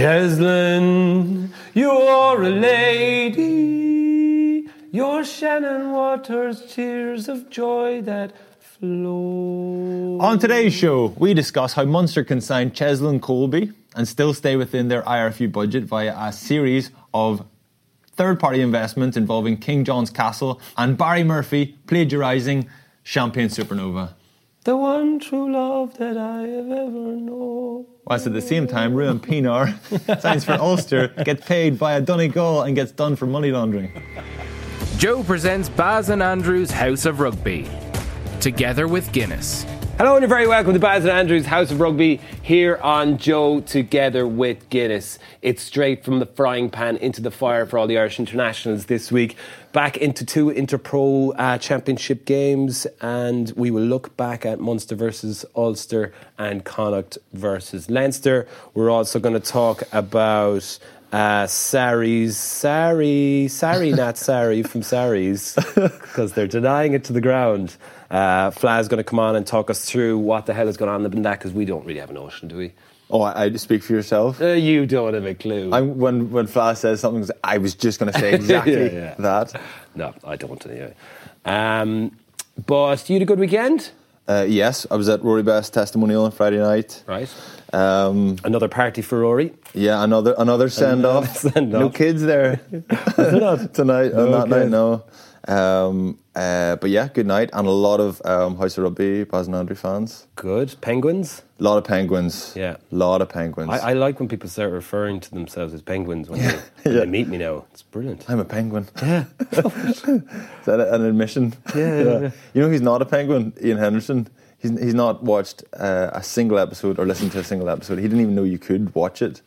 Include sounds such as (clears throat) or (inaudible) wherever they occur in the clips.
Cheslin, you're a lady. You're Shannon Waters' tears of joy that flow. On today's show, we discuss how Munster can sign Cheslin Kolbe and still stay within their IRFU budget via a series of third party investments involving King John's Castle and Barry Murphy plagiarising Champagne Supernova. The one true love that I have ever known. Whilst at the same time, Ruan Pienaar (laughs) signs for Ulster, gets paid by a Donegal, and gets done for money laundering. Joe presents Baz and Andrew's House of Rugby, together with Guinness. Hello and you're very welcome to Baz and Andrews House of Rugby here on Joe Together with Guinness. It's straight from the frying pan into the fire for all the Irish internationals this week. Back into two Interpro uh, Championship games, and we will look back at Munster versus Ulster and Connacht versus Leinster. We're also going to talk about uh, Sarries, Sari, Sari, not Sari from Sarries, (laughs) because they're denying it to the ground. Uh, Fla's going to come on and talk us through what the hell is going on in that because we don't really have a notion, do we? Oh, I, I speak for yourself. Uh, you don't have a clue. I, when when Fla says something, I was just going to say (laughs) exactly Yeah, yeah. that. no, I don't anyway. Um, but you had a good weekend, Uh, yes, I was at Rory Best testimonial on Friday night. right? Um, Another party for Rory. yeah, another another send off. (laughs) No kids there (laughs) (laughs) tonight on that night. No. Um, uh, but yeah, good night and a lot of um, House of Rugby Baz and Andrew fans. Good. Penguins. A lot of penguins. Yeah. a lot of penguins. I, I like when people start referring to themselves as penguins when, they, when Yeah. they meet me now. It's brilliant. I'm a penguin. Yeah. Is that an admission? Yeah, yeah, yeah. You know who's not a penguin? Ian Henderson. He's, he's not watched uh, a single episode or listened to a single episode. He didn't even know you could watch it.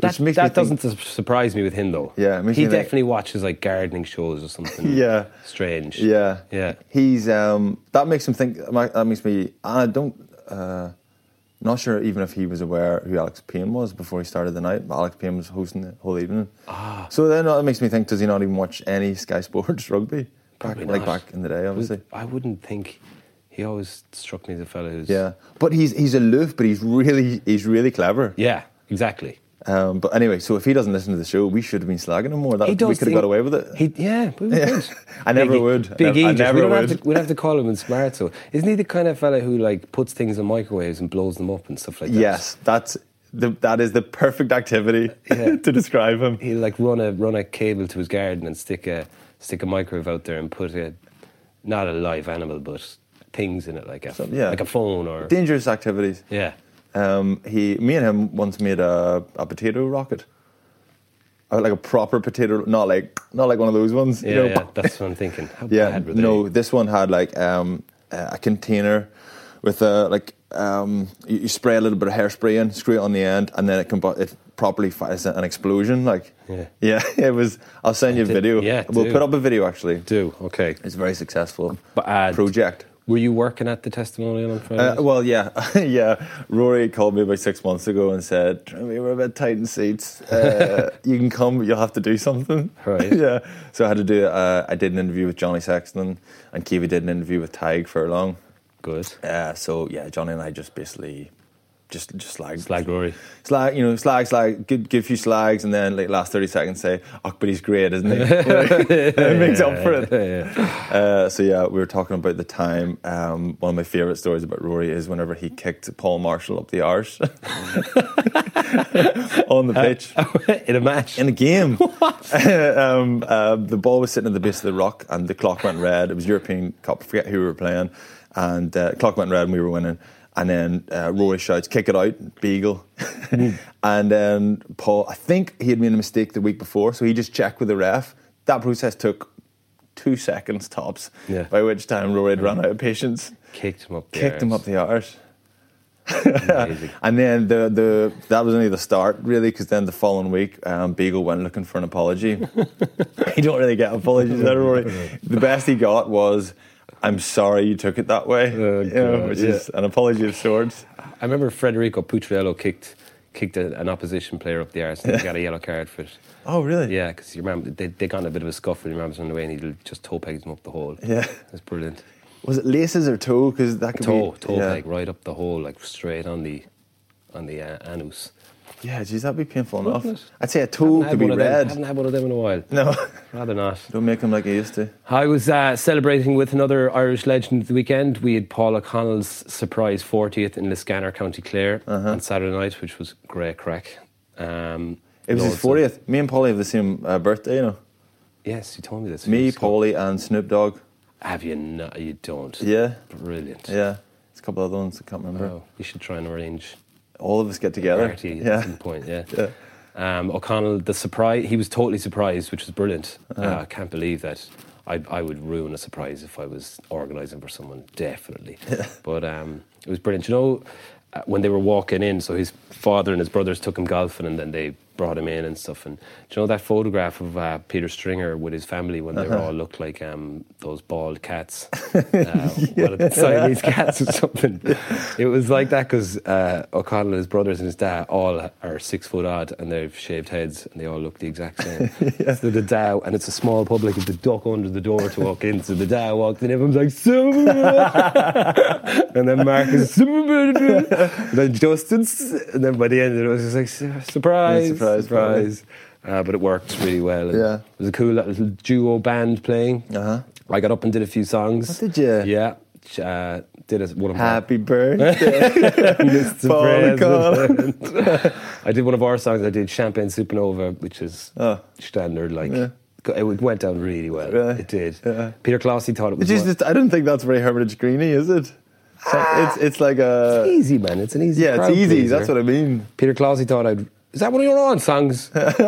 That, makes that doesn't su- surprise me with him though. Yeah, he me think- definitely watches like gardening shows or something. (laughs) Yeah. strange. Yeah, yeah. He's um, that makes him think. That makes me. I don't. Uh, not sure even if he was aware who Alex Payne was before he started the night. Alex Payne was hosting the whole evening. Ah. So then that makes me think: Does he not even watch any Sky Sports (laughs) rugby? Back, Probably like back in the day, obviously. I wouldn't think. He always struck me as a fellow who's Yeah, but he's he's aloof, but he's really he's really clever. yeah, exactly. Um, but anyway, so if he doesn't listen to the show, we should have been slagging him more. That, we could have got away with it. He, yeah, we Yeah. I never Big- would. Big I- I never we would. Have to, we'd have to call him in smart. So isn't he the kind of fella who like puts things in microwaves and blows them up and stuff like that? yes, that's the, that is the perfect activity Yeah. (laughs) to describe him. He'll like run a run a cable to his garden and stick a stick a microwave out there and put a not a live animal but things in it like a yeah. like a phone or Dangerous activities. yeah. Um, he, me and him once made a, a potato rocket. Uh, Like a proper potato, not like not like one of those ones. you Yeah, know. yeah, that's what I'm thinking. How Yeah, bad were they? no, this one had like um, a container with a like um, you, you spray a little bit of hairspray in, screw it on the end, and then it can it properly fires an explosion. Like Yeah. yeah, (laughs) it was. I'll send you a video. yeah, we'll do. put up a video actually. Do okay. It's very successful But, uh, project. Were you working at the testimonial on Friday? Uh, well, yeah, (laughs) yeah. Rory called me about six months ago and said, "We were a bit tight in seats. Uh, (laughs) you can come, but you'll have to do something." Right. (laughs) yeah. So I had to do. Uh, I did an interview with Johnny Sexton, and Kiwi did an interview with Tadhg Furlong. Good. Uh, so yeah, Johnny and I just basically just just slag Slag Rory. slag, you know, slag, slag, give, give a few slags, and then like last thirty seconds say, "Oh, but he's great, isn't he?" (laughs) (laughs) it makes up for it. Uh, so yeah, we were talking about the time. Um, one of my favourite stories about Rory is whenever he kicked Paul Marshall up the arse (laughs) on the pitch in a match. in a game. um, uh, the ball was sitting at the base of the ruck, and the clock went red. It was European Cup. I forget who we were playing, and uh, clock went red, and we were winning. And then uh, Rory shouts, "Kick it out, Beagle!" (laughs) and then Paul, I think he had made a mistake the week before, so he just checked with the ref. That process took two seconds tops. Yeah. By which time Rory had run out of patience, Kicked him up. the kicked him arse. up the arse. (laughs) And then the, the that was only the start, really, because then the following week, um, Beagle went looking for an apology. (laughs) he don't really get apologies Rory. The best he got was, "I'm sorry you took it that way," Oh, you know, which yeah. is an apology of sorts. I remember Federico Putrello kicked kicked a, an opposition player up the arse and he got a yellow card for it. (laughs) Oh, really? Yeah, because you remember they, they got in a bit of a scuffle. You remember on the way, and he just toe pegged him up the hole. Yeah. that's brilliant. Was it laces or toe? Because that could Toe be toe yeah. peg right up the hole, like straight on the on the uh, anus. Yeah, geez, that'd be painful enough. Wouldn't it? I'd say a toe could be them- red. Haven't had one of them in a while. No, Rather not. (laughs) don't make him like he used to. I was uh, celebrating with another Irish legend the weekend. We had Paul O'Connell's surprise 40th in Liscannor, County Clare Uh-huh. on Saturday night, which was great crack. Um, It was his also- fortieth. Me and Polly have the same uh, birthday, you know. Yes, you told me this. Me, Polly, and Snoop Dogg. Have you not? You don't. Yeah, Brilliant. yeah. There's a couple of other ones I can't remember. Wow. You should try and arrange All of us get together. party Yeah, at some point. Yeah. (laughs) yeah. Um, O'Connell, the surprise, he was totally surprised, which was brilliant. Uh-huh. Uh, I can't believe that. I, I would ruin a surprise if I was organising for someone, definitely. (laughs) But um, it was brilliant. You know, uh, when they were walking in, so his father and his brothers took him golfing and then they brought him in and stuff. And do you know that photograph of uh, Peter Stringer with his family when they all looked like um, those bald cats? (laughs) Uh, are Siamese cats or something. It was like that because uh, O'Connell and his brothers and his dad all are six foot odd and they've shaved heads and they all look the exact same. (laughs) So the dad, and it's a small public, it's a duck under the door to walk in. So the dad walked in, everyone's like, (laughs) and then Marcus, "Super!" and then Justin, and then by the end it was just like, "Su- surprise, Yeah, surprise, surprise. Uh, but it worked really well. and Yeah. It was a cool little duo band playing. Uh-huh. I got up and did a few songs. Oh, did you? Yeah. Uh, did a, one of Happy (laughs) birthday. Mr. I did one of our songs. I did Champagne Supernova, which is Oh. standard. Like Yeah. it went down really well. Really? It did. Yeah. Peter Clohessy thought it was It's just, I don't think that's very Hermitage Greeny, is it? So it's it's like a easy, man. It's an easy. yeah, it's easy. pleaser. That's what I mean. Peter Clohessy thought I'd. Is that one of your own songs? (laughs) yes,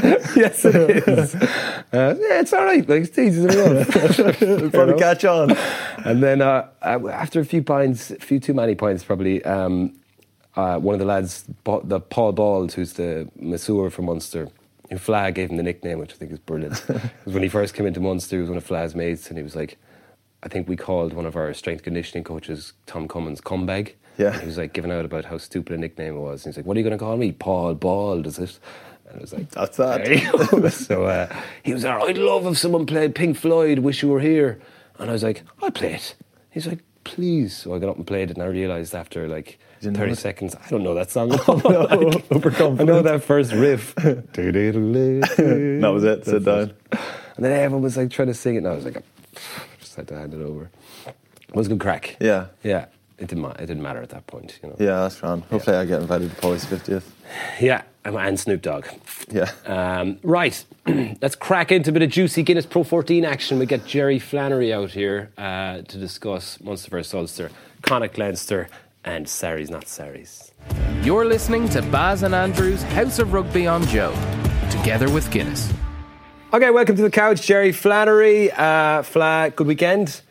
(laughs) yes, it is. Uh, yeah, it's all right. Like it's easy enough. (laughs) It'll probably catch on. And then uh, uh, after a few pints, a few too many pints probably, um, uh, one of the lads, the Paul Bald, who's the masseur for Munster, who Flag gave him the nickname, which I think is brilliant. Because when he first came into Munster, he was one of Flag's mates, and he was like, I think we called one of our strength conditioning coaches, Tom Cummins, Cumbag. Yeah. He was like giving out about how stupid a nickname it was. And he's like, What are you going to call me? Paul Bald, is it? And I was like, That's that. (laughs) so uh, he was there. I'd love if someone played Pink Floyd. Wish you were here. And I was like, I'll play it. He's like, please. So I got up and played it, and I realised after like thirty it? seconds, I don't know that song. (laughs) at all. Like, I know (laughs) that first riff. that That was it. Sit down. And then everyone was like trying to sing it, and I was like, I just had to hand it over. It was a good crack. Yeah. yeah. It didn't. Ma- it didn't matter at that point, you know. Yeah, that's grand. Hopefully, I get invited to Polly's fiftieth. Yeah, and- and Snoop Dogg. Yeah. Um, right, (clears throat) let's crack into a bit of juicy Guinness Pro 14 action. We get Jerry Flannery out here uh, to discuss Munster vs Ulster, Connacht Leinster, and Sarries Not Sarries. You're listening to Baz and Andrew's House of Rugby on Joe, together with Guinness. Okay, welcome to the couch, Jerry Flannery. Uh, Fla, good weekend.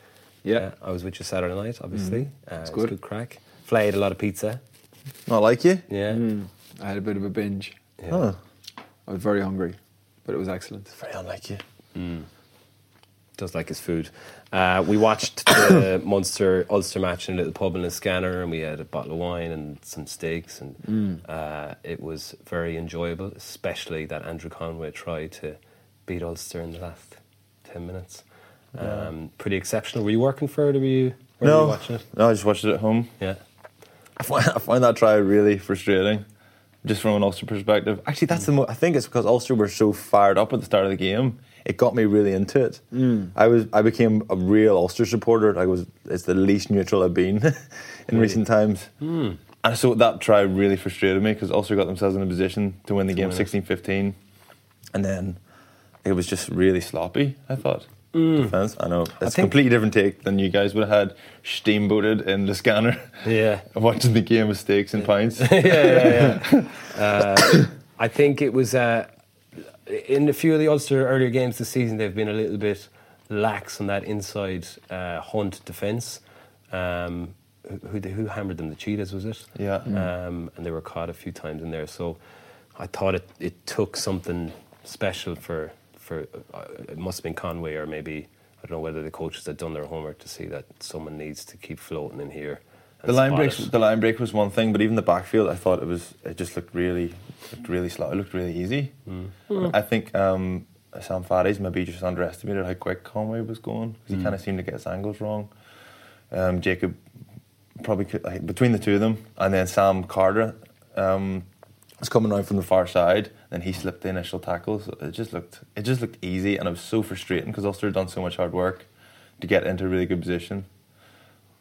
Yeah. Uh, I was with you Saturday night, obviously. Uh, it was good. good crack. Fla ate a lot of pizza. Not like you. Yeah. I had a bit of a binge. Oh, I was very hungry, but it was excellent. very unlike you. does like his food. Uh, we watched the (coughs) Munster Ulster match in a little pub in Liscannor, and we had a bottle of wine and some steaks, and uh, it was very enjoyable. Especially that Andrew Conway tried to beat Ulster in the last ten minutes. Um, pretty exceptional. Were you working for it, or were you, were you watching it? no, I just watched it at home. Yeah. I find, (laughs) I find that try really frustrating, just from an Ulster perspective. Actually, that's the mo- I think it's because Ulster were so fired up at the start of the game. It got me really into it. I was I became a real Ulster supporter. I was it's the least neutral I've been (laughs) in recent times. And so that try really frustrated me because Ulster got themselves in a position to win the game win 16-15. and then it was just really sloppy. I thought. Defense. I know it's a completely different take than you guys would have had steamboated in the scanner. Yeah. (laughs) Watching the game with steaks and pints. (laughs) yeah, yeah, yeah. (laughs) Uh, I think it was uh, in a few of the Ulster earlier games this season. They've been a little bit lax on that inside uh, hunt defence. Um, who, who who hammered them? The Cheetahs was it? Yeah. Um, and they were caught a few times in there. So I thought it, it took something special for for uh, it must have been Conway or maybe I don't know whether the coaches had done their homework to see that someone needs to keep floating in here. The line it. The line break was one thing, but even the backfield, I thought it was. It just looked really, looked really slow. It looked really easy. I think um, Sam Faddy's maybe just underestimated how quick Conway was going because he kind of seemed to get his angles wrong. Um, Jacob probably could, like, between the two of them, and then Sam Carter um, was coming around from the far side, and he slipped the initial tackle. So it just looked it just looked easy, and it was so frustrating because Ulster had done so much hard work to get into a really good position,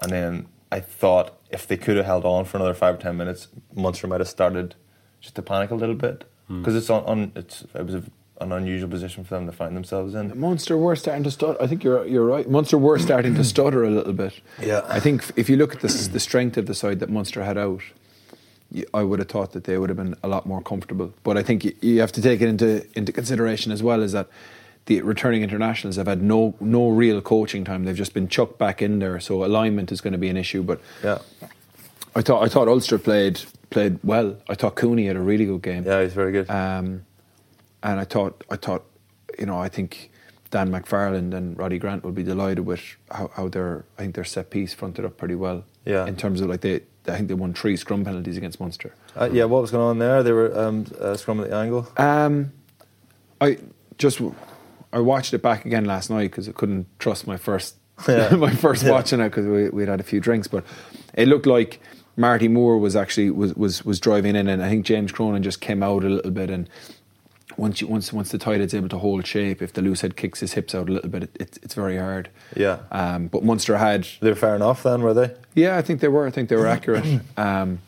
and then I thought if they could have held on for another five or ten minutes, Munster might have started just to panic a little bit hmm. because it's on, on it's it was a, an unusual position for them to find themselves in. Munster were starting to stutter. I think you're you're right. Munster were starting to (clears throat) stutter a little bit. Yeah. I think if you look at the the strength of the side that Munster had out, y- I would have thought that they would have been a lot more comfortable. But I think you, you have to take it into into consideration as well is that the returning internationals have had no no real coaching time. They've just been chucked back in there. So alignment is going to be an issue. But Yeah, I thought I thought Ulster played played well. I thought Cooney had a really good game. yeah, he's very good. Um, and I thought, I thought, you know, I think Dan McFarland and Roddy Grant would be delighted with how, how their, I think their set piece fronted up pretty well. Yeah. In terms of like they, I think they won three scrum penalties against Munster. Uh, yeah, what was going on there? They were um, uh, scrum at the angle. Um, I just, I watched it back again last night because I couldn't trust my first, (laughs) Yeah. (laughs) my first Yeah. watching it because we we'd had a few drinks, but it looked like Marty Moore was actually was was was driving in, and I think James Cronin just came out a little bit and. Once you, once once the tight head's able to hold shape, if the loose head kicks his hips out a little bit, it, it, it's very hard. Yeah. Um, but Munster had They were fair enough then, were they? yeah, I think they were. I think they were (coughs) accurate. Um,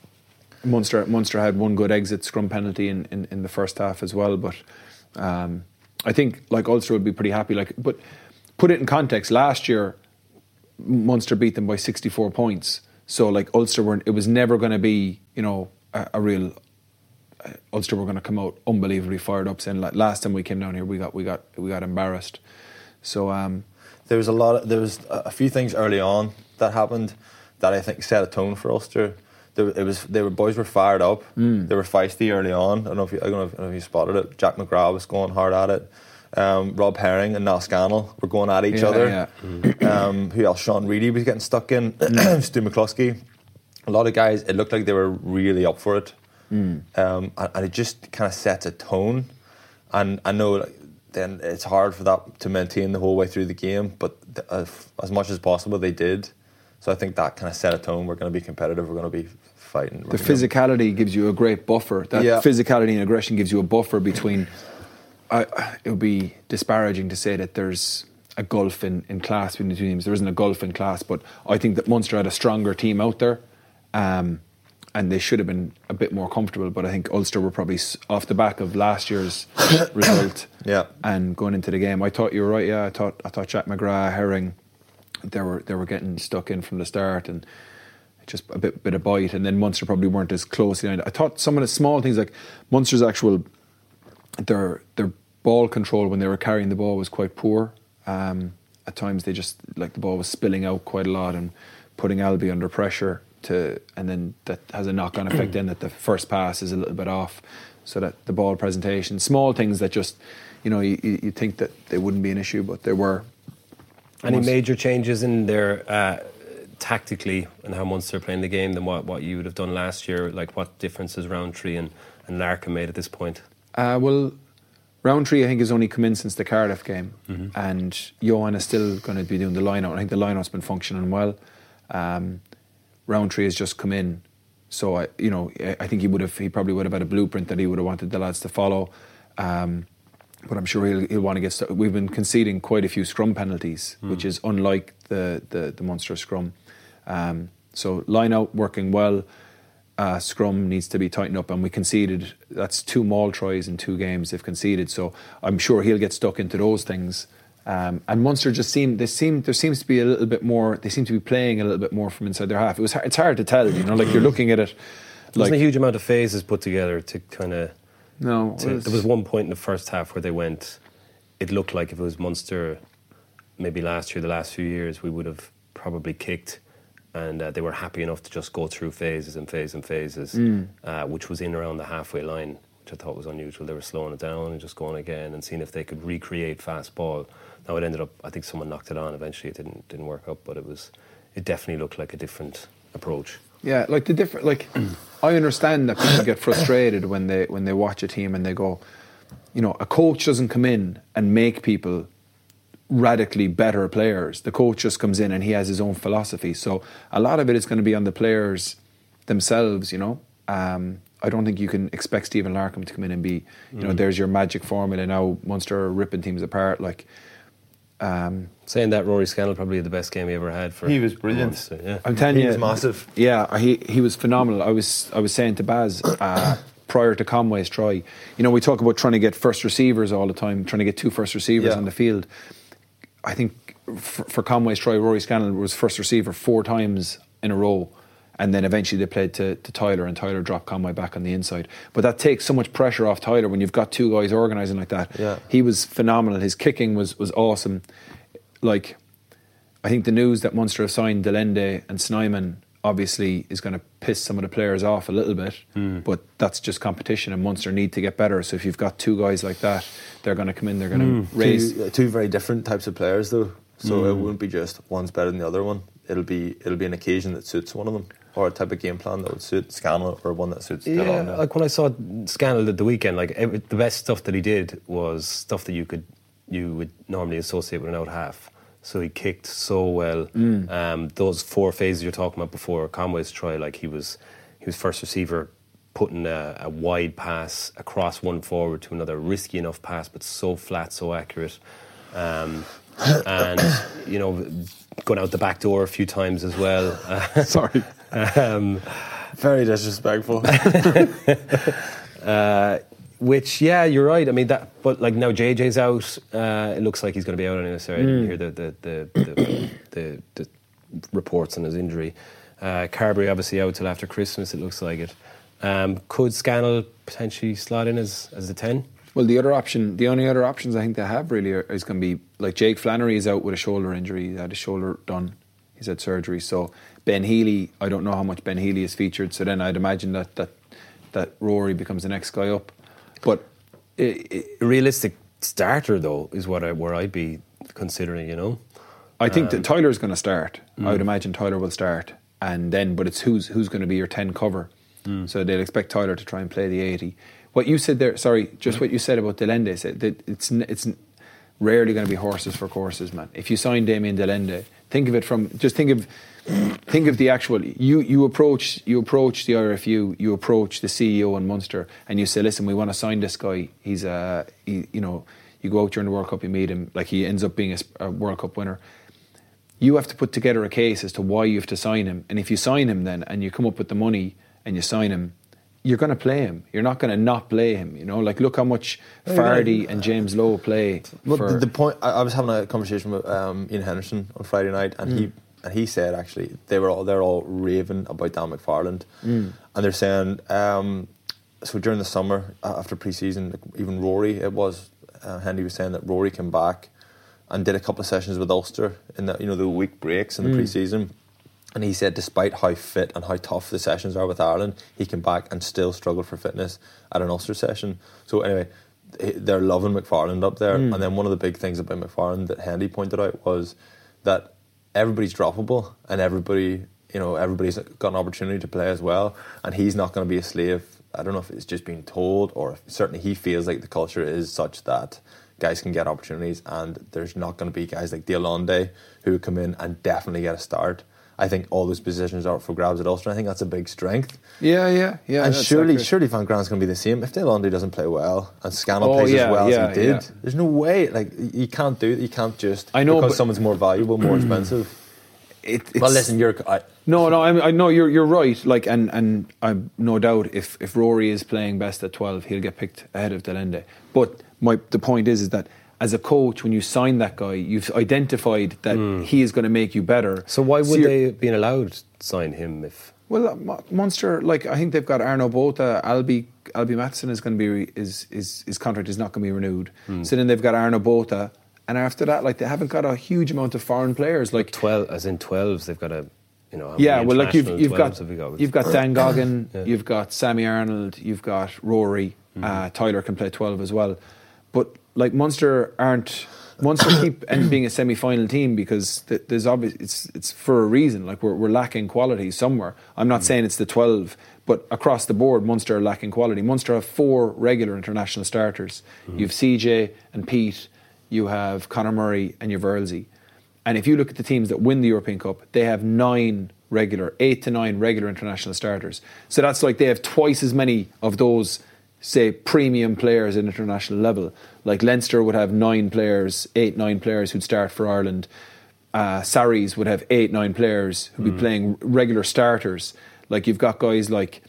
Munster Munster had one good exit scrum penalty in, in, in the first half as well, but um, I think like Ulster would be pretty happy. Like, but put it in context. Last year, Munster beat them by sixty four points. So like Ulster weren't. It was never going to be you know a, a real. Ulster were going to come out unbelievably fired up. Saying like last time we came down here, we got we got we got embarrassed. So um, There was a lot. Of, there was a few things early on that happened that I think set a tone for Ulster. There, it was they were boys were fired up. They were feisty early on. I don't know if you, I don't know if, I don't know if you spotted it. Jack McGrath was going hard at it. Um, Rob Herring and Niall Scannell were going at each Yeah, other. yeah. (clears throat) Um, who else? Sean Reidy was getting stuck in. (clears throat) Stu McCloskey. A lot of guys. It looked like they were really up for it, um, and, and it just kind of sets a tone. And I know then it's hard for that to maintain the whole way through the game, but as, as much as possible they did. So I think that kind of set a tone. We're going to be competitive. We're going to be fighting. the physicality gives you a great buffer. That Yeah. physicality and aggression gives you a buffer between. I, it would be disparaging to say that there's a gulf in, in class between the two teams. There isn't a gulf in class, but I think that Munster had a stronger team out there, um, and they should have been a bit more comfortable. But I think Ulster were probably off the back of last year's (coughs) result, Yeah. and going into the game. I thought you were right. Yeah, I thought I thought Jack McGrath, Herring, they were they were getting stuck in from the start and just a bit bit of bite, and then Munster probably weren't as close. behind. I thought some of the small things like Munster's actual their their ball control when they were carrying the ball was quite poor. Um, at times they just like the ball was spilling out quite a lot and putting Alby under pressure to, and then that has a knock on effect. then that the first pass is a little bit off, so that the ball presentation, small things that just you know you, you think that they wouldn't be an issue, but they were. Any major changes in their uh, tactically and how Munster are playing the game than what, what you would have done last year? Like what differences Rowntree and, and Larkham made at this point? Uh, well, Rowntree, I think, has only come in since the Cardiff game, and Johann is still going to be doing the line out. I think the line out's been functioning well. Um, Rowntree has just come in, so I, you know, I- think he would have, he probably would have had a blueprint that he would have wanted the lads to follow. Um, but I'm sure he'll, he'll want to get. St- we've been conceding quite a few scrum penalties, which is unlike the the, the Munster scrum. Um, so line out working well. Uh, scrum needs to be tightened up, and we conceded. That's two maul tries in two games they've conceded. So I'm sure he'll get stuck into those things. Um, and Munster just seem they seem there seems to be a little bit more. They seem to be playing a little bit more from inside their half. It was it's hard to tell, you know. Like you're looking at it, There wasn't like a huge amount of phases put together to kind of. no. To, was- there was one point in the first half where they went. It looked like if it was Munster, maybe last year, the last few years, we would have probably kicked, and uh, they were happy enough to just go through phases and phases and phases, uh, which was in around the halfway line, which I thought was unusual. They were slowing it down and just going again and seeing if they could recreate fast ball. Now it ended up, I think someone knocked it on. Eventually, it didn't didn't work out, but it was, it definitely looked like a different approach. Yeah, like the different. Like (clears throat) I understand that people get frustrated when they when they watch a team and they go, you know, a coach doesn't come in and make people radically better players. The coach just comes in and he has his own philosophy. So a lot of it is going to be on the players themselves, you know. Um, I don't think you can expect Stephen Larkham to come in and be, you know, there's your magic formula now. Munster are ripping teams apart. Like, um, Saying that Rory Scannell probably the best game he ever had for. He was brilliant. Munster, yeah. I'm telling He you, was massive. Yeah, he he was phenomenal. I was I was saying to Baz uh, (coughs) prior to Conway's try, you know, we talk about trying to get first receivers all the time, trying to get two first receivers Yeah. on the field. I think for, for Conway's try, Rory Scannell was first receiver four times in a row. And then eventually they played to, to Tyler, and Tyler dropped Conway back on the inside. But that takes so much pressure off Tyler when you've got two guys organising like that. Yeah. He was phenomenal. His kicking was, was awesome. Like, I think the news that Munster have signed de Allende and Snyman obviously is going to piss some of the players off a little bit, hmm. but that's just competition, and Munster need to get better. So if you've got two guys like that, they're going to come in, they're going hmm. to raise. Two, uh, two very different types of players, though. So it hmm. wouldn't be just one's better than the other one. It'll be it'll be an occasion that suits one of them, or a type of game plan that would suit Scannell, or one that suits Yeah, de Allende. like when I saw Scannell at the weekend, like every, the best stuff that he did was stuff that you could you would normally associate with an out half. So he kicked so well. Mm. Um, those four phases you're talking about before Conway's try, like he was he was first receiver putting a, a wide pass across one forward to another, risky enough pass, but so flat, so accurate. Um, (coughs) and you know, going out the back door a few times as well. Sorry. Um, Very disrespectful. (laughs) Uh, which, yeah, you're right. I mean that, but like now JJ's out. Uh, it looks like he's going to be out anyway. Sorry, I didn't hear the the the, the, the, the reports on his injury. Uh, Carbery obviously out till after Christmas. It looks like it. Um, could Scannell potentially slot in as as a ten? Well, the other option, the only other options I think they have really are, is going to be like Jake Flannery is out with a shoulder injury. He had his shoulder done. He's had surgery. So Ben Healy, I don't know how much Ben Healy is featured. So then I'd imagine that that that Rory becomes the next guy up. But it, it, realistic starter though is what I, where I'd be considering. You know. I think that um, Tyler's going to start. Mm. I would imagine Tyler will start, and then but it's who's who's going to be your ten cover. Mm. So they'll expect Tyler to try and play the eighty. What you said there, sorry, just what you said about de Allende, said that it's it's rarely going to be horses for courses, man. If you sign Damian de Allende, think of it from just think of think of the actual you you approach you approach the RFU, you approach the CEO in Munster, and you say, listen, we want to sign this guy. He's a he, you know you go out during the World Cup, you meet him, like he ends up being a World Cup winner you have to put together a case as to why you have to sign him. And if you sign him then and you come up with the money and you sign him, you're going to play him. You're not going to not play him. You know, like look how much Fardy and James Lowe play. Well, for, the, the point I, I was having a conversation with um, Ian Henderson on Friday night, and he and he said actually they were all they're all raving about Dan McFarland, and they're saying um, so during the summer after pre-season, like, even Rory it was uh, was saying that Rory came back and did a couple of sessions with Ulster in the you know the week breaks in the pre-season. And he said, despite how fit and how tough the sessions are with Ireland, he came back and still struggled for fitness at an Ulster session. So anyway, they're loving McFarland up there. And then one of the big things about McFarland that Hendy pointed out was that everybody's droppable and everybody, you know, everybody's got an opportunity to play as well. And he's not going to be a slave. I don't know if it's just being told or if certainly he feels like the culture is such that guys can get opportunities and there's not going to be guys like de Allende who come in and definitely get a start. I think all those positions are up for grabs at Ulster. I think that's a big strength. yeah, yeah, yeah. and surely, accurate. surely Van Graan's going to be the same. If de Allende doesn't play well and Scannell Oh, plays yeah, as well yeah, as he did, yeah. there's no way. Like you can't do. You can't just. I know, because but- someone's more valuable, more (clears throat) expensive. It, Well, listen, you're. I, No, no, I'm, I know you're you're right. Like, and and I'm no doubt if if Rory is playing best at twelve, he'll get picked ahead of de Allende. But my the point is is that as a coach, when you sign that guy, you've identified that hmm. he is going to make you better. So why would you're- they have been allowed to sign him if? Well, uh, Munster, like I think they've got Arno Botha, Alby, Alby Mathewson is going to be re- is is his contract is not going to be renewed. Hmm. So then they've got Arno Botha, and after that, like they haven't got a huge amount of foreign players. Like Twelve, as in twelves, they've got a, you know. yeah, well, like you've you've got got? you've got Dan Goggin, (coughs) Yeah. you've got Sammy Arnold, you've got Rory, hmm. uh, Tyler can play twelve as well, but like Munster aren't. Munster keep (coughs) and being a semi-final team because th- there's obvious it's it's for a reason. Like we're we're lacking quality somewhere. I'm not mm. saying it's the twelve, but across the board, Munster are lacking quality. Munster have four regular international starters. Mm. You've CJ and Pete. you have Conor Murray, and you have Earlsey. And if you look at the teams that win the European Cup, they have nine regular, eight to nine regular international starters. So that's like they have twice as many of those, say, premium players at international level. Like Leinster would have nine players, eight, nine players who'd start for Ireland. Uh, Sarries would have eight, nine players who'd be playing regular starters. Like you've got guys like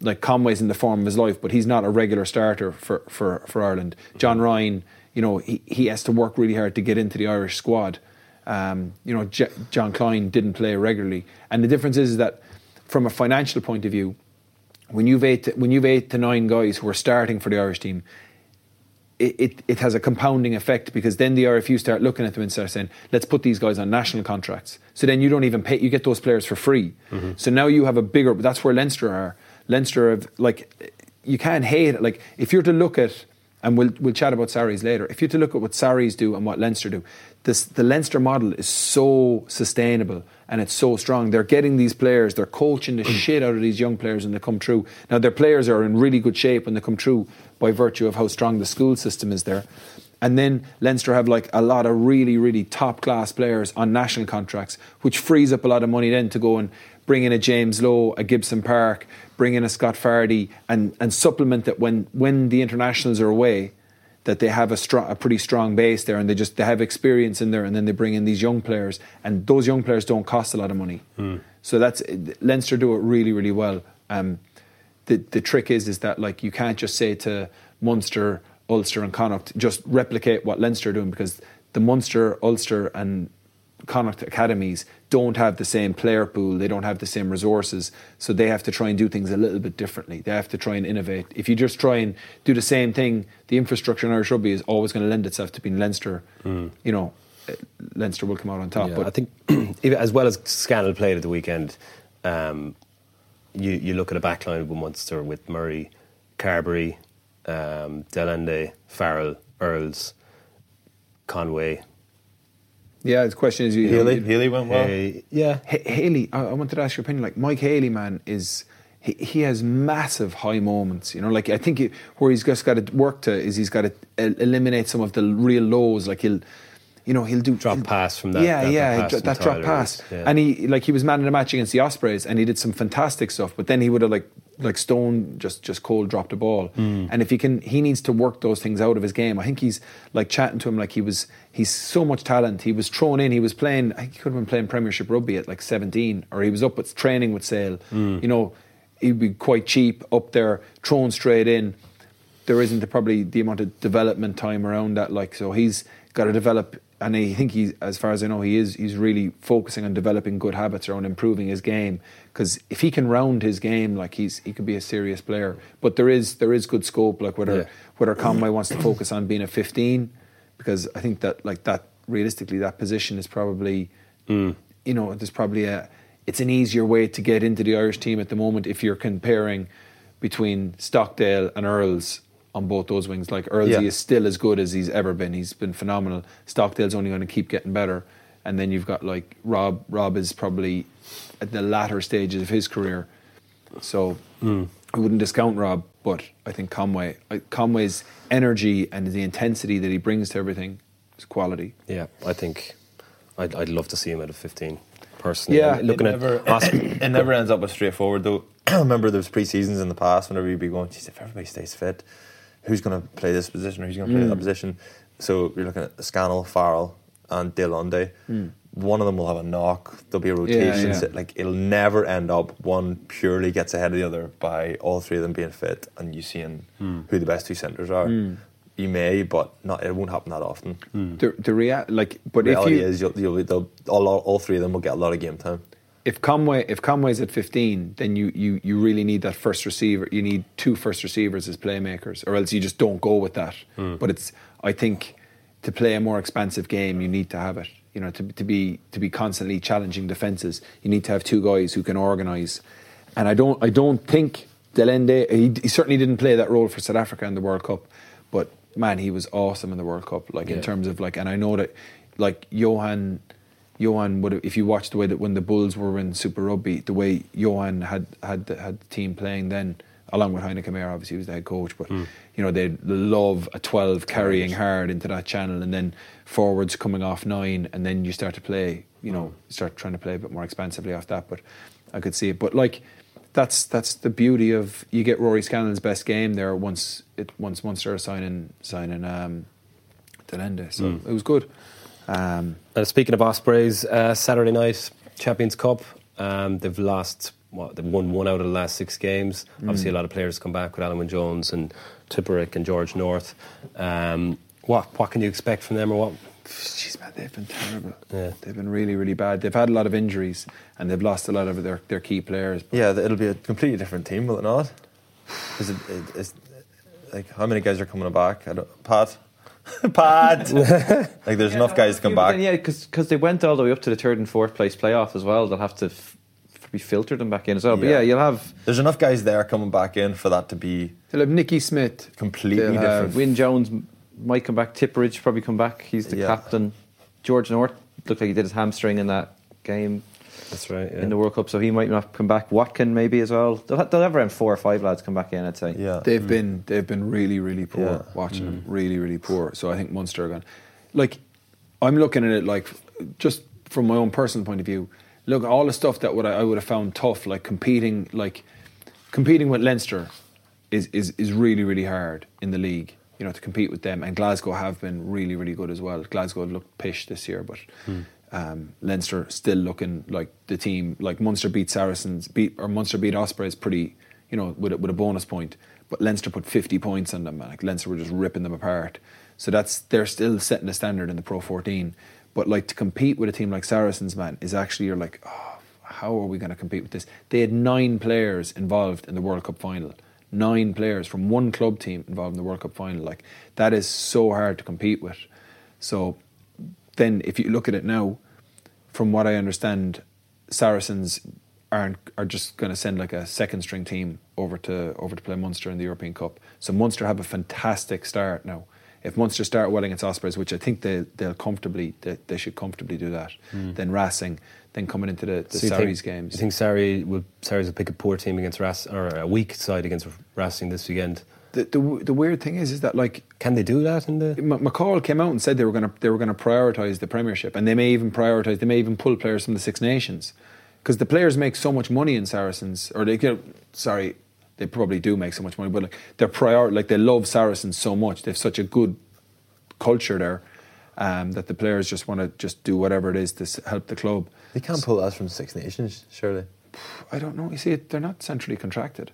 like Conway's in the form of his life, but he's not a regular starter for, for, for Ireland. John Ryan, you know, he, he has to work really hard to get into the Irish squad. Um, you know, J- Jean Kleyn didn't play regularly, and the difference is that from a financial point of view, when you've eight to, when you've eight to nine guys who are starting for the Irish team, it, it, it has a compounding effect because then the RFU start looking at them and start saying, let's put these guys on national contracts. So then you don't even pay, you get those players for free. Mm-hmm. So now you have a bigger, that's where Leinster are. Leinster have, like, you can't hate it. Like, if you're to look at, and we'll, we'll chat about Sarries later, if you're to look at what Sarries do and what Leinster do, this, the Leinster model is so sustainable and it's so strong. They're getting these players, they're coaching the mm. shit out of these young players when they come through. Now, their players are in really good shape when they come through by virtue of how strong the school system is there. And then Leinster have like a lot of really, really top class players on national contracts, which frees up a lot of money then to go and bring in a James Lowe, a Gibson Park, bring in a Scott Fardy, and, and supplement that when, when the internationals are away, that they have a, strong, a pretty strong base there and they just they have experience in there and then they bring in these young players and those young players don't cost a lot of money. So that's Leinster do it really really well. Um, the the trick is is that like you can't just say to Munster Ulster and Connacht just replicate what Leinster are doing because the Munster Ulster and Connacht academies don't have the same player pool, they don't have the same resources, so they have to try and do things a little bit differently. They have to try and innovate. If you just try and do the same thing, the infrastructure in Irish rugby is always going to lend itself to being Leinster. You know, uh, Leinster will come out on top. Yeah, but I think (clears throat) as well as Scannell played at the weekend, um, you you look at a backline of Munster with Murray, Carbery, um, de Allende, Farrell, Earls, Conway, yeah, the question is, you, Healy, you- Healy went well. Hay- yeah, H- Haley, I, I wanted to ask your opinion. Like Mike Haley, man, is he, he has massive high moments. You know, like I think he, where he's just got to work to is he's got to el- eliminate some of the real lows. Like he'll, you know, he'll do Drop he'll- pass from that- Yeah, that- that yeah, pass that drop Tyler pass. yeah. And he like he was man in the match against the Ospreys, and he did some fantastic stuff. But then he would have like like Stone just just cold dropped the ball. Hmm. And if he can, he needs to work those things out of his game. I think he's like chatting to him like he was. He's so much talent. He was thrown in. He was playing. I think he could have been playing Premiership rugby at like 17, or he was up with training with Sale. Hmm. You know, he'd be quite cheap up there, thrown straight in. There isn't the, probably the amount of development time around that. Like so, he's got to develop. And I think he's, as far as I know, he is. He's really focusing on developing good habits around improving his game. Because if he can round his game, like he's, he could be a serious player. But there is, there is good scope. Like whether, Yeah. whether Conway wants to focus on being a 15, because I think that, like that, realistically, that position is probably, mm. you know, there's probably a, it's an easier way to get into the Irish team at the moment if you're comparing between Stockdale and Earls on both those wings. Like Earls Yeah. is still as good as he's ever been. He's been phenomenal. Stockdale's only going to keep getting better. And then you've got like Rob. Rob is probably at the latter stages of his career. So hmm. I wouldn't discount Rob, but I think Conway, Conway's energy and the intensity that he brings to everything is quality. yeah. I think I'd, I'd love to see him at a 15. Personally, Yeah, And looking it at never, Oscar, (coughs) it never ends up as straightforward though. I (clears throat) remember there was pre-seasons in the past whenever you'd be going, geez, if everybody stays fit, who's going to play this position who's going to play that mm. position? So you're looking at Scannell, Farrell, and de Allende. Mm. One of them will have a knock. There'll be a rotation. yeah. So, Like it'll never end up one purely gets ahead of the other by all three of them being fit and you seeing mm. who the best two centres are. You may, but not. It won't happen that often. The, the rea- like, but Reality if you, is, you'll, you'll, they'll, all, all three of them will get a lot of game time. If Conway if Conway's at 15, then you, you, you really need that first receiver. You need two first receivers as playmakers, or else you just don't go with that. Hmm. But it's I think to play a more expansive game, you need to have it. You know, to, to be to be constantly challenging defenses, you need to have two guys who can organise. And I don't I don't think de Allende he, he certainly didn't play that role for South Africa in the World Cup, but man, he was awesome in the World Cup. Like in terms of like, and I know that like Johann. Johann would have, if you watched the way that when the Bulls were in Super Rugby, the way Johann had had the, had the team playing then, along with Heyneke Meyer, obviously he was the head coach. But mm. you know they love a twelve carrying hard into that channel, and then forwards coming off nine, and then you start to play. You know, mm. start trying to play a bit more expansively off that. But I could see it. But like that's that's the beauty of you get Rory Scannell's best game there once it once Munster are signing signing um, de Allende. So mm. it was good. Um, And speaking of Ospreys, uh, Saturday night Champions Cup, um, they've lost. What they've won one out of the last six games. Obviously, a lot of players come back with Alan Jones and Tipuric and George North. Um, what what can you expect from them, or what? Jeez, man, they've been terrible. Yeah. They've been really, really bad. They've had a lot of injuries and they've lost a lot of their, their key players. Yeah, it'll be a completely different team, will it not? Is it, it it's, like how many guys are coming back? I don't, Pat, (laughs) Pat. (laughs) like there's enough guys to come back. then, yeah, because they went all the way up to the third and fourth place playoff as well. They'll have to f- be filtered them back in as well. But Yeah. yeah, you'll have There's enough guys there coming back in for that to be They'll have Nicky Smith. completely They'll have different. Wyn Jones might come back. Tipuric probably come back. He's the Yeah. captain. George North looked like he did his hamstring in that game That's right. Yeah. in the World Cup, so he might not come back. Watkin maybe as well. They'll, ha- they'll have around four or five lads come back in. I'd say. yeah, They've mm. been they've been really, really poor Yeah. watching them. Mm. Really, really poor. So I think Munster are going like I'm looking at it like just from my own personal point of view. Look, all the stuff that would I, I would have found tough, like competing like competing with Leinster is, is, is really, really hard in the league, you know, to compete with them. And Glasgow have been really, really good as well. Glasgow looked pish this year, but mm. Um, Leinster still looking like the team. Like Munster beat Saracens, beat or Munster beat Ospreys pretty, you know, with a, with a bonus point. But Leinster put 50 points on them. man. Like Leinster were just ripping them apart. So that's they're still setting the standard in the Pro 14. But like to compete with a team like Saracens, man, is actually you're like, oh, how are we going to compete with this? They had nine players involved in the World Cup final. Nine players from one club team involved in the World Cup final. Like that is so hard to compete with. So then, if you look at it now, from what I understand, Saracens aren't are just going to send like a second string team over to over to play Munster in the European Cup. So Munster have a fantastic start now. If Munster start well against Ospreys, which I think they they'll comfortably they, they should comfortably do that, hmm. then Racing, then coming into the, the So Sarries games. You think Sarri will Sarries will pick a poor team against Racing or a weak side against Racing this weekend? The, the the weird thing is is that like Can they do that in the? McCall came out and said they were going to they were going to prioritise the Premiership, and they may even prioritise. They may even pull players from the Six Nations, because the players make so much money in Saracens, or they you know, sorry, they probably do make so much money, but like they're prior like they love Saracens so much. They've such a good culture there. Um, that the players just want to just do whatever it is to s- help the club. they can't pull us from Six Nations, surely. I don't know. You see, they're not centrally contracted.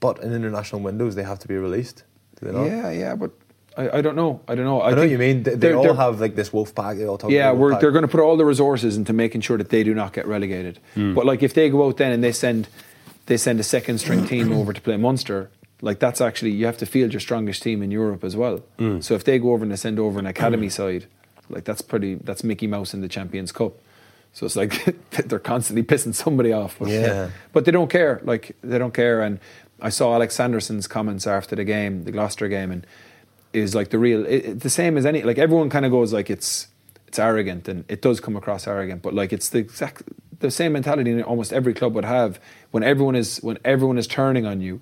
But in international windows, they have to be released. Do they not? Yeah, yeah, but I, I don't know. I don't know. I, know what you mean. They, they all they're- have like this wolf pack. They all talk. Yeah, about we're, they're going to put all the resources into making sure that they do not get relegated. Hmm. But like if they go out then and they send they send a second string team (clears throat) over to play Munster, like that's actually you have to field your strongest team in Europe as well. Hmm. So if they go over and they send over an academy side, like that's pretty that's Mickey Mouse in the Champions Cup. So it's like (laughs) they're constantly pissing somebody off. But, Yeah. but they don't care. Like they don't care. And I saw Alex Sanderson's comments after the game, the Gloucester game, and is like the real it, the same as any like everyone kind of goes like it's it's arrogant and it does come across arrogant but like it's the exact the same mentality almost every club would have when everyone is when everyone is turning on you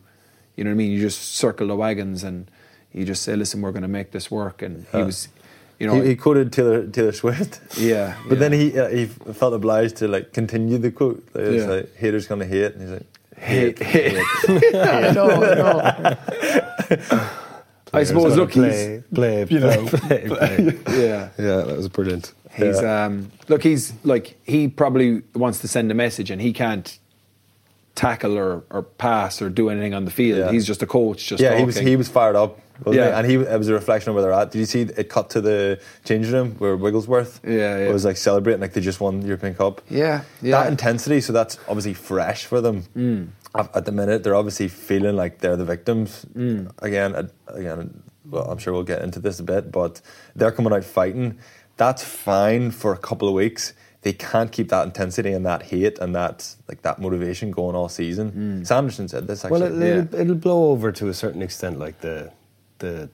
you know what I mean you just circle the wagons and you just say listen we're going to make this work and he was you know he, he quoted Taylor Taylor Swift. (laughs) yeah But yeah. then he uh, he felt obliged to like continue the quote. Like, it's Yeah. like, haters gonna hate, and he's like, Hate- hate, hate. I know, I. Suppose look he's play, (laughs) you know, play, play. yeah yeah, that was brilliant. He's Yeah. um, look. He's like he probably wants to send a message, and he can't tackle or, or pass or do anything on the field. Yeah. He's just a coach. Just yeah, talking. he was he was fired up. Yeah. he? and he it was a reflection of where they're at. Did you see it cut to the changing room where Wigglesworth? Yeah, yeah. was like celebrating like they just won the European Cup. Yeah, yeah. That intensity, so that's obviously fresh for them. Mm. At, at the minute, they're obviously feeling like they're the victims Mm. again. Again, well, I'm sure we'll get into this a bit, but they're coming out fighting. That's fine for a couple of weeks. They can't keep that intensity and that hate and that like that motivation going all season. Sanderson said this actually. Well, it, Yeah. it'll, it'll blow over to a certain extent, like the the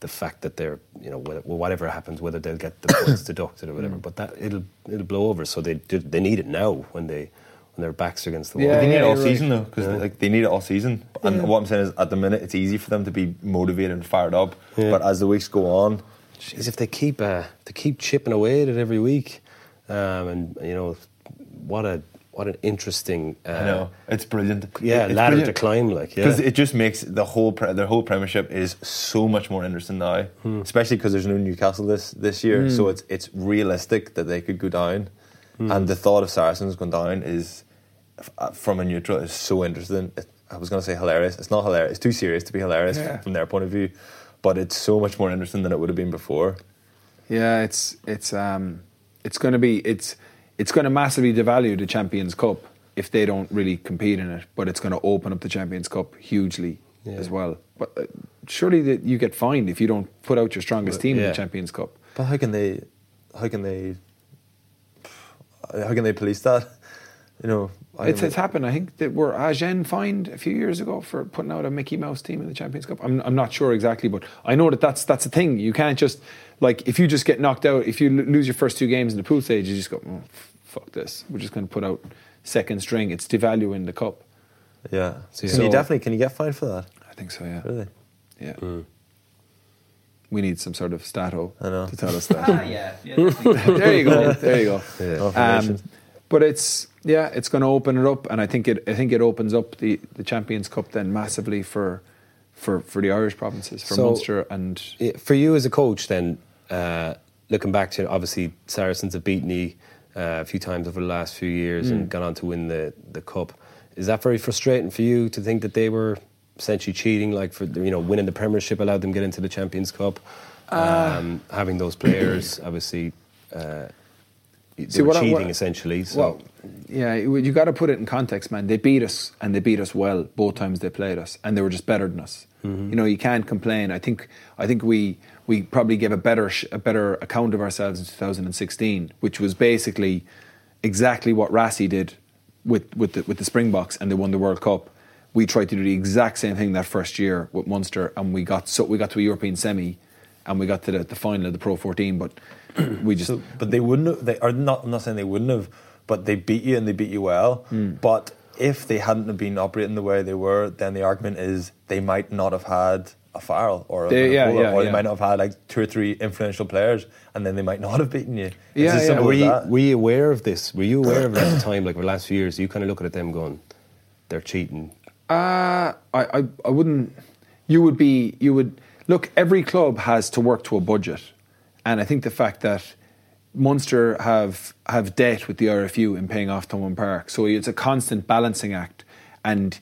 the fact that they're you know wh- whatever happens, whether they'll get the points (coughs) deducted or whatever. But that it'll it'll blow over. So they do- they need it now when they when their backs are against the wall. Yeah, they need it all season right. though, because like they need it all season. And what I'm saying is, at the minute, it's easy for them to be motivated and fired up. Yeah. But as the weeks go on, Jeez, if they keep uh, they keep chipping away at it every week, um, and you know what a what an interesting uh, I know it's brilliant. yeah it's ladder brilliant. to climb like yeah Because it just makes the whole pre- their whole Premiership is so much more interesting now, Hmm. especially because there's no Newcastle this this year. So it's it's realistic that they could go down, Hmm. and the thought of Saracens going down is, uh, from a neutral, is so interesting. It, I was going to say hilarious. It's not hilarious. It's too serious to be hilarious Yeah. from their point of view, but it's so much more interesting than it would have been before. Yeah, it's it's um it's going to be it's it's going to massively devalue the Champions Cup if they don't really compete in it. But it's going to open up the Champions Cup hugely Yeah. as well. But uh, surely that you get fined if you don't put out your strongest team in the Champions Cup. But how can they? How can they? How can they police that? (laughs) You know, It's, it's happened. I think that were Agen fined a few years ago for putting out a Mickey Mouse team in the Champions Cup. I'm, I'm not sure exactly, but I know that that's that's a thing. You can't just like if you just get knocked out, if you lose your first two games in the pool stage, you just go, oh, fuck this. We're just going to put out second string. It's devaluing the cup. Yeah. So- can you definitely can you get fined for that? I think so. Yeah. Really? Yeah. We need some sort of stato to tell us (laughs) that. Ah, yeah. yeah (laughs) there you go. There you go. Yeah. Um, but it's yeah, it's going to open it up, and I think it I think it opens up the, the Champions Cup then massively for for for the Irish provinces for So- Munster and For you as a coach, then, uh, looking back to obviously Saracens have beaten you uh, a few times over the last few years Mm. and gone on to win the, the cup. Is that very frustrating for you to think that they were essentially cheating, like for you know winning the Premiership allowed them to get into the Champions Cup, Uh, um, having those players obviously. Uh, they See, were what I- cheating what- essentially. So well, yeah, you, got to put it in context, man. They beat us and they beat us well both times they played us, and they were just better than us. Mm-hmm. You know, you can't complain. I think I think we we probably gave a better sh- a better account of ourselves in 2016, which was basically exactly what Rassie did with with the, with the Springboks, and they won the World Cup. We tried to do the exact same thing that first year with Munster, and we got so we got to a European semi, and we got to the, the final of the Pro 14, but (clears throat) we just So, but they wouldn't have. They are not. I'm not saying they wouldn't have, but they beat you and they beat you well. Hmm. But if they hadn't have been operating the way they were, then the argument is they might not have had a Farrell or a They- yeah, Vunipola, yeah, or yeah. they might not have had like two or three influential players, and then they might not have beaten you. It's Yeah, yeah. were you, were you aware of this? Were you aware of it at the (coughs) time, like over the last few years? You kind of look at them going, they're cheating. Uh, I, I, I wouldn't. You would be. You would look. Every club has to work to a budget, and I think the fact that Munster have have debt with the RFU in paying off Thomond Park, so it's a constant balancing act. And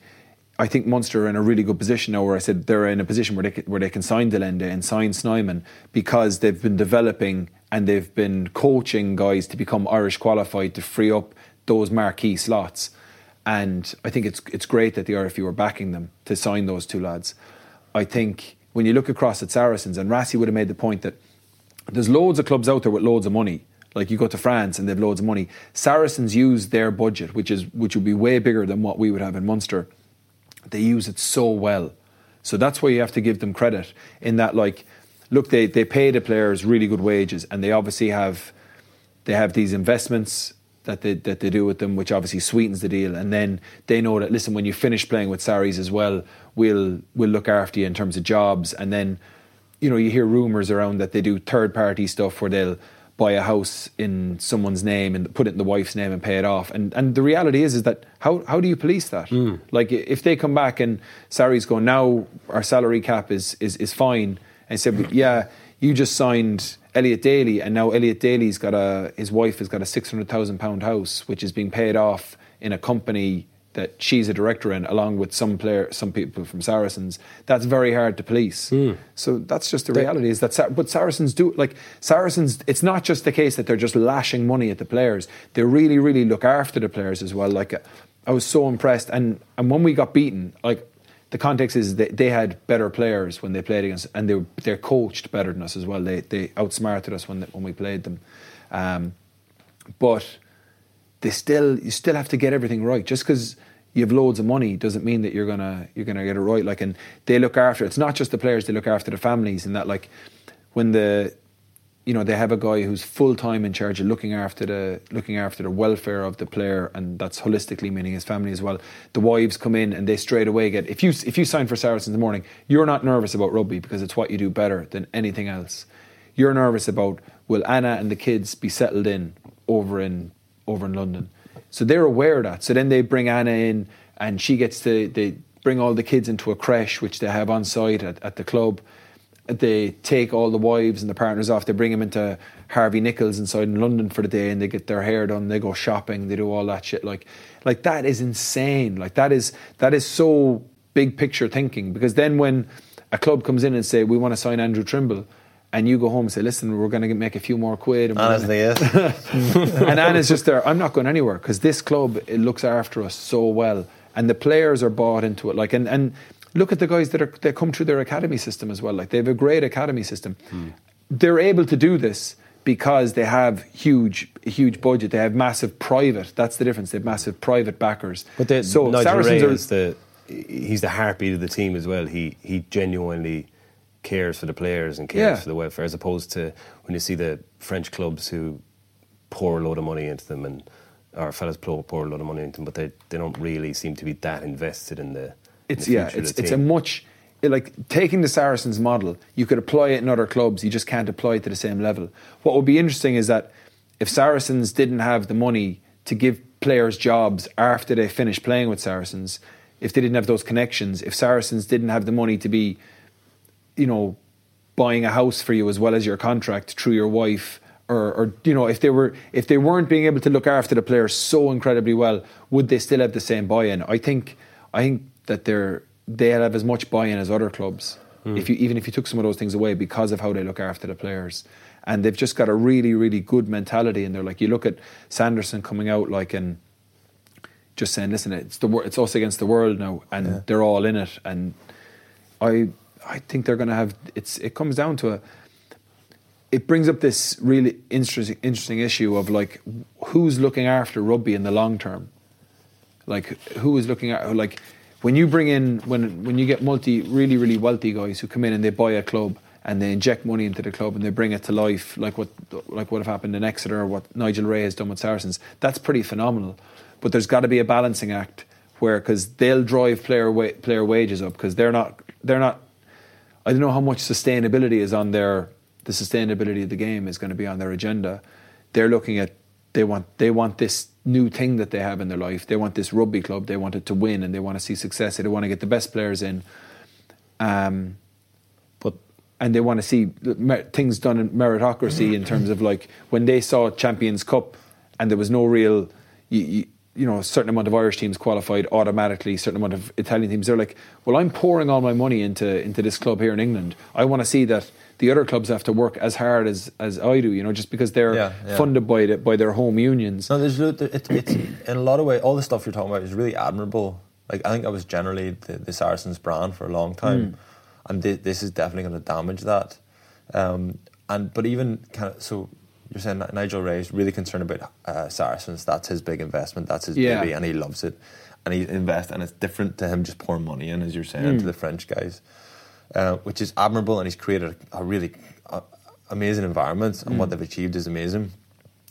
I think Munster are in a really good position now, where I said they're in a position where they can, where they can sign de Allende and sign Snyman because they've been developing and they've been coaching guys to become Irish qualified to free up those marquee slots. And I think it's it's great that the RFU are backing them to sign those two lads. I think when you look across at Saracens, and Rassie would have made the point that there's loads of clubs out there with loads of money. Like you go to France and they've loads of money. Saracens use their budget, which is which would be way bigger than what we would have in Munster. They use it so well. So that's why you have to give them credit in that like look they, they pay the players really good wages and they obviously have they have these investments that they that they do with them, which obviously sweetens the deal. And then they know that listen, when you finish playing with Sarries as well, we'll we'll look after you in terms of jobs. And then, you know, you hear rumours around that they do third party stuff where they'll buy a house in someone's name and put it in the wife's name and pay it off. And and the reality is is that how how do you police that? Hmm. Like if they come back and Sarries go now our salary cap is is is fine and said yeah you just signed Elliot Daly, and now Elliot Daly's got a his wife has got a six hundred thousand pound house, which is being paid off in a company that she's a director in, along with some player, some people from Saracens. That's very hard to police. So that's just the reality. Is that, Sa- but Saracens do like Saracens. It's not just the case that they're just lashing money at the players. They really, really look after the players as well. Like I was so impressed, and and when we got beaten, like the context is that they had better players when they played against, and they were, they're coached better than us as well. They they outsmarted us when they, when we played them, um, but they still you still have to get everything right. Just because you have loads of money doesn't mean that you're gonna you're gonna get it right. Like, and they look after. It's not just the players; they look after the families, and that like when the you know they have a guy who's full time in charge of looking after the looking after the welfare of the player, and that's holistically meaning his family as well. The wives come in and they straight away get if you if you sign for Saracens in the morning, you're not nervous about rugby because it's what you do better than anything else. You're nervous about will Anna and the kids be settled in over in over in London. So they're aware of that. So then they bring Anna in and she gets to they bring all the kids into a creche which they have on site at, at the club they take all the wives and the partners off. They bring them into Harvey Nichols inside in London for the day, and they get their hair done. They go shopping. They do all that shit. Like, like that is insane. Like that is that is so big picture thinking. Because then when a club comes in and say we want to sign Andrew Trimble, and you go home and say, listen, we're going to make a few more quid. And, we're Anna's gonna- the yes. (laughs) and Anna's just there. I'm not going anywhere because this club it looks after us so well, and the players are bought into it. Like and and look at the guys that are that come through their academy system as well. Like they have a great academy system. Hmm. They're able to do this because they have huge huge budget. They have massive private. That's the difference. They have massive private backers. But the, so Nigel Saracens Ray are- is the he's the heartbeat of the team as well. He he genuinely cares for the players and cares Yeah. for the welfare, as opposed to when you see the French clubs who pour a load of money into them and our fellas pour, pour a load of money into them, but they, they don't really seem to be that invested in the. in the yeah, it's it's a much like taking the Saracens model. You could apply it in other clubs. You just can't apply it to the same level. What would be interesting is that if Saracens didn't have the money to give players jobs after they finished playing with Saracens, if they didn't have those connections, if Saracens didn't have the money to be, you know, buying a house for you as well as your contract through your wife. Or, or you know, if they were if they weren't being able to look after the players so incredibly well, would they still have the same buy-in? I think I think that they're they'll have as much buy-in as other clubs. Hmm. If you even if you took some of those things away because of how they look after the players, and they've just got a really really good mentality. And they're like you look at Sanderson coming out like and just saying, listen, it's the it's us against the world now, and they're all in it. And I I think they're going to have it's it comes down to a it brings up this really interesting interesting issue of like who's looking after rugby in the long term? Like who is looking at like when you bring in when when you get multi really really wealthy guys who come in and they buy a club and they inject money into the club and they bring it to life like what like what have happened in Exeter or what Nigel Ray has done with Saracens that's pretty phenomenal. But there's got to be a balancing act where because they'll drive player wa- player wages up because they're not they're not I don't know how much sustainability is on their the sustainability of the game is going to be on their agenda. They're looking at they want they want this new thing that they have in their life. They want this rugby club. They want it to win and they want to see success. They want to get the best players in. Um, But and they want to see things done in meritocracy in terms of like when they saw Champions Cup and there was no real, you, you, you know, a certain amount of Irish teams qualified automatically, a certain amount of Italian teams. They're like, well, I'm pouring all my money into into this club here in England. I want to see that the other clubs have to work as hard as as I do, you know, just because they're Yeah, yeah. funded by the, by their home unions. No, there's it, it's in a lot of ways. All the stuff you're talking about is really admirable. Like I think I was generally the, the Saracens brand for a long time, and thi- this is definitely going to damage that. Um, and but even kind of so you're saying Nigel Ray is really concerned about uh, Saracens. That's his big investment. That's his Yeah. baby, and he loves it. And he invests, and it's different to him just pouring money in, as you're saying, to the French guys, uh, which is admirable. And he's created a, a really uh, amazing environment, and what they've achieved is amazing.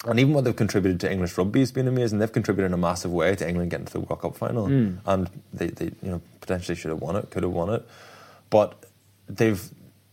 And even what they've contributed to English rugby has been amazing. They've contributed in a massive way to England getting to the World Cup final, and they, they, you know, potentially should have won it, could have won it, but they've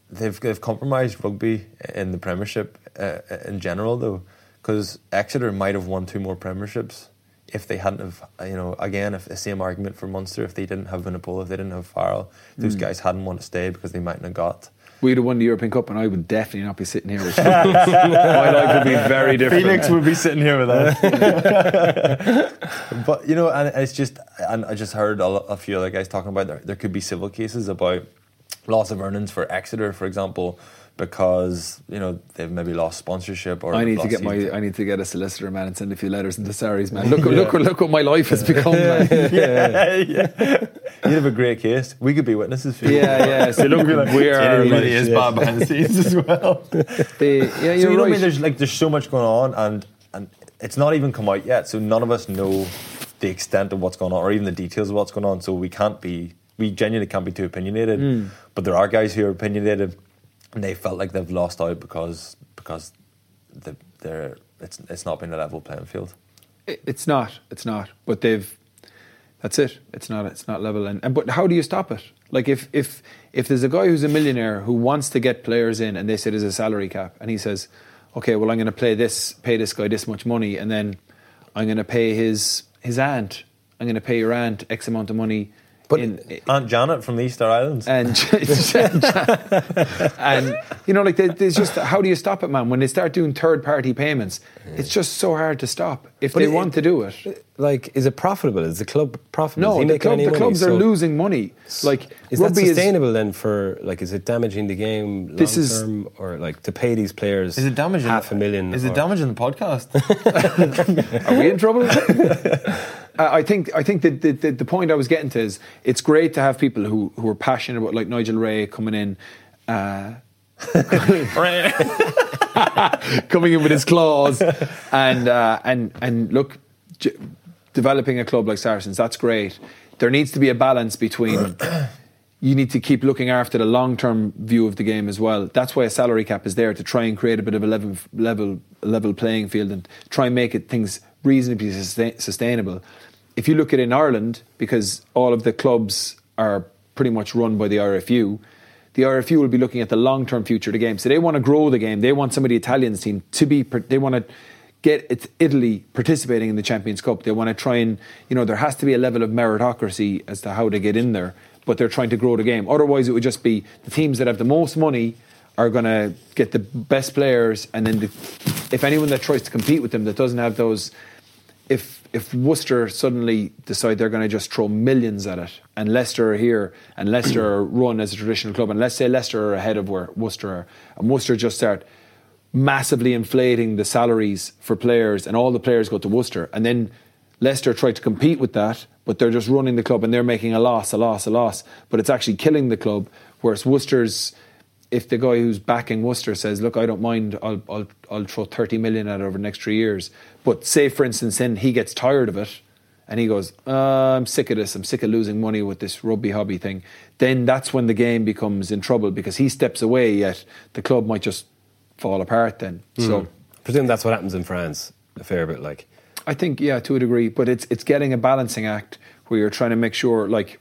they've they've compromised rugby in the Premiership uh, in general, though, because Exeter might have won two more Premierships if they hadn't have, you know, again, if the same argument for Munster, if they didn't have Vunipola, if they didn't have Farrell, those guys hadn't won to stay because they mightn't have got. We'd have won the European Cup, and I would definitely not be sitting here. With. (laughs) My life would be very different. Felix would be sitting here with us. (laughs) but you know, and it's just, and I just heard a, a few other guys talking about there, there could be civil cases about loss of earnings for Exeter, for example, because you know they've maybe lost sponsorship or I need to get my I need to get a solicitor man and send a few letters into Sarries man. (laughs) Look look look what my life has become. (laughs) Man. yeah, yeah. (laughs) You'd have a great case. We could be witnesses for you. Yeah, yeah. So look, we are. Really like, is bad behind the scenes as well. the- yeah, so you're you know what I mean? There's like there's so much going on, and and it's not even come out yet. So none of us know the extent of what's going on, or even the details of what's going on. So we can't be, we genuinely can't be too opinionated. Hmm. But there are guys who are opinionated, they felt like they've lost out because because the, they're it's it's not been a level playing field. It's not. It's not. But they've. That's it. It's not. It's not level. And, and but how do you stop it? Like if if if there's a guy who's a millionaire who wants to get players in, and they say there's a salary cap, and he says, okay, well I'm going to play this, pay this guy this much money, and then I'm going to pay his his aunt. I'm going to pay your aunt X amount of money. But- in, Aunt Janet from the Easter Islands. (laughs) and and you know, like there's just how do you stop it, man? When they start doing third party payments, it's just so hard to stop if But they it- want to do it. Like, is it profitable? Is the club profitable? No, the, club, the money? clubs are losing money. Like Is that rugby sustainable then? For like, is it damaging the game long This is- term, or like to pay these players? Is it damaging half a million? Is it or- damaging the podcast? (laughs) Are we in trouble? (laughs) I I think I think that the, the, the point I was getting to is it's great to have people who, who are passionate about like Nigel Ray coming in, uh, (laughs) coming in with his claws, and uh, and and look, j- developing a club like Saracens that's great. There needs to be a balance between. You need to keep looking after the long-term view of the game as well. That's why a salary cap is there to try and create a bit of a level, level, level playing field and try and make it things reasonably sustain, sustainable. If you look at it in Ireland, because all of the clubs are pretty much run by the RFU, the RFU will be looking at the long-term future of the game. So they want to grow the game. They want some of the Italians team to be. They want to get Italy participating in the Champions Cup. They want to try and you know there has to be a level of meritocracy as to how they get in there. But they're trying to grow the game. Otherwise, it would just be the teams that have the most money are going to get the best players, and then the, if anyone that tries to compete with them that doesn't have those if if Worcester suddenly decide they're going to just throw millions at it, and Leicester are here, and Leicester are (clears throat) run as a traditional club, and let's say Leicester are ahead of where Worcester are, and Worcester just start massively inflating the salaries for players, and all the players go to Worcester, and then Leicester try to compete with that, but they're just running the club and they're making a loss, a loss, a loss, but it's actually killing the club. Whereas Worcester's if the guy who's backing Worcester says, "Look, I don't mind. I'll I'll I'll throw thirty million at it over the next three years," but say, for instance, then he gets tired of it, and he goes, uh, "I'm sick of this. I'm sick of losing money with this rugby hobby thing." Then that's when the game becomes in trouble because he steps away. Yet the club might just fall apart. Then, so I presume that's what happens in France a fair bit. Like, I think yeah, to a degree, but it's it's getting a balancing act where you're trying to make sure like.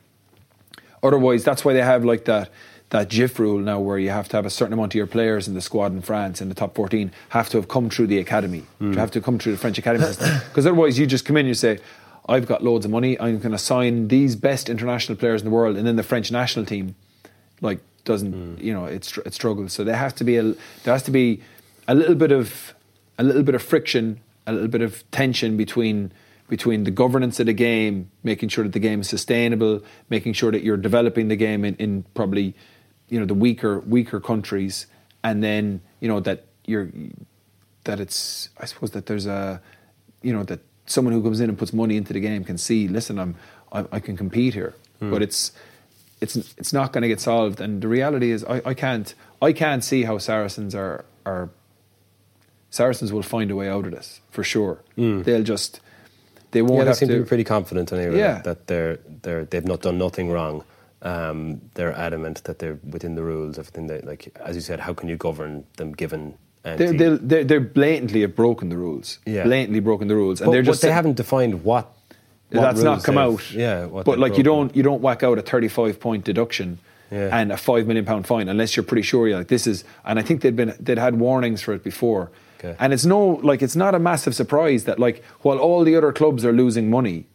Otherwise, that's why they have like that that JIFF rule now, where you have to have a certain amount of your players in the squad in France in the top 14 have to have come through the academy, Hmm. to have to come through the French academy system. Because otherwise, you just come in and you say, "I've got loads of money. I'm going to sign these best international players in the world," and then the French national team, like, doesn't Hmm. you know it, it struggles. So there has to be a there has to be a little bit of a little bit of friction, a little bit of tension between between the governance of the game, making sure that the game is sustainable, making sure that you're developing the game in, in probably you know the weaker weaker countries, and then you know that you're that it's I suppose that there's a you know that someone who comes in and puts money into the game can see listen I'm I, I can compete here, hmm. but it's it's it's not going to get solved, and the reality is I, I can't I can't see how Saracens are are Saracens will find a way out of this for sure. Hmm. They'll just they won't yeah, they seem to, to. be pretty confident anyway Yeah. that they're they're they've not done nothing wrong. Um, they're adamant that they're within the rules. Everything that, like as you said, how can you govern them given? they're, they're, they're, they're blatantly have broken the rules. Yeah. Blatantly broken the rules, and but, they're but just they haven't defined what. what that's not come out. Yeah, what but like you don't you don't whack out a thirty-five point deduction Yeah. and a five million pound fine unless you're pretty sure you're like this is. And I think they'd been they'd had warnings for it before. Okay. And it's no like it's not a massive surprise that like while all the other clubs are losing money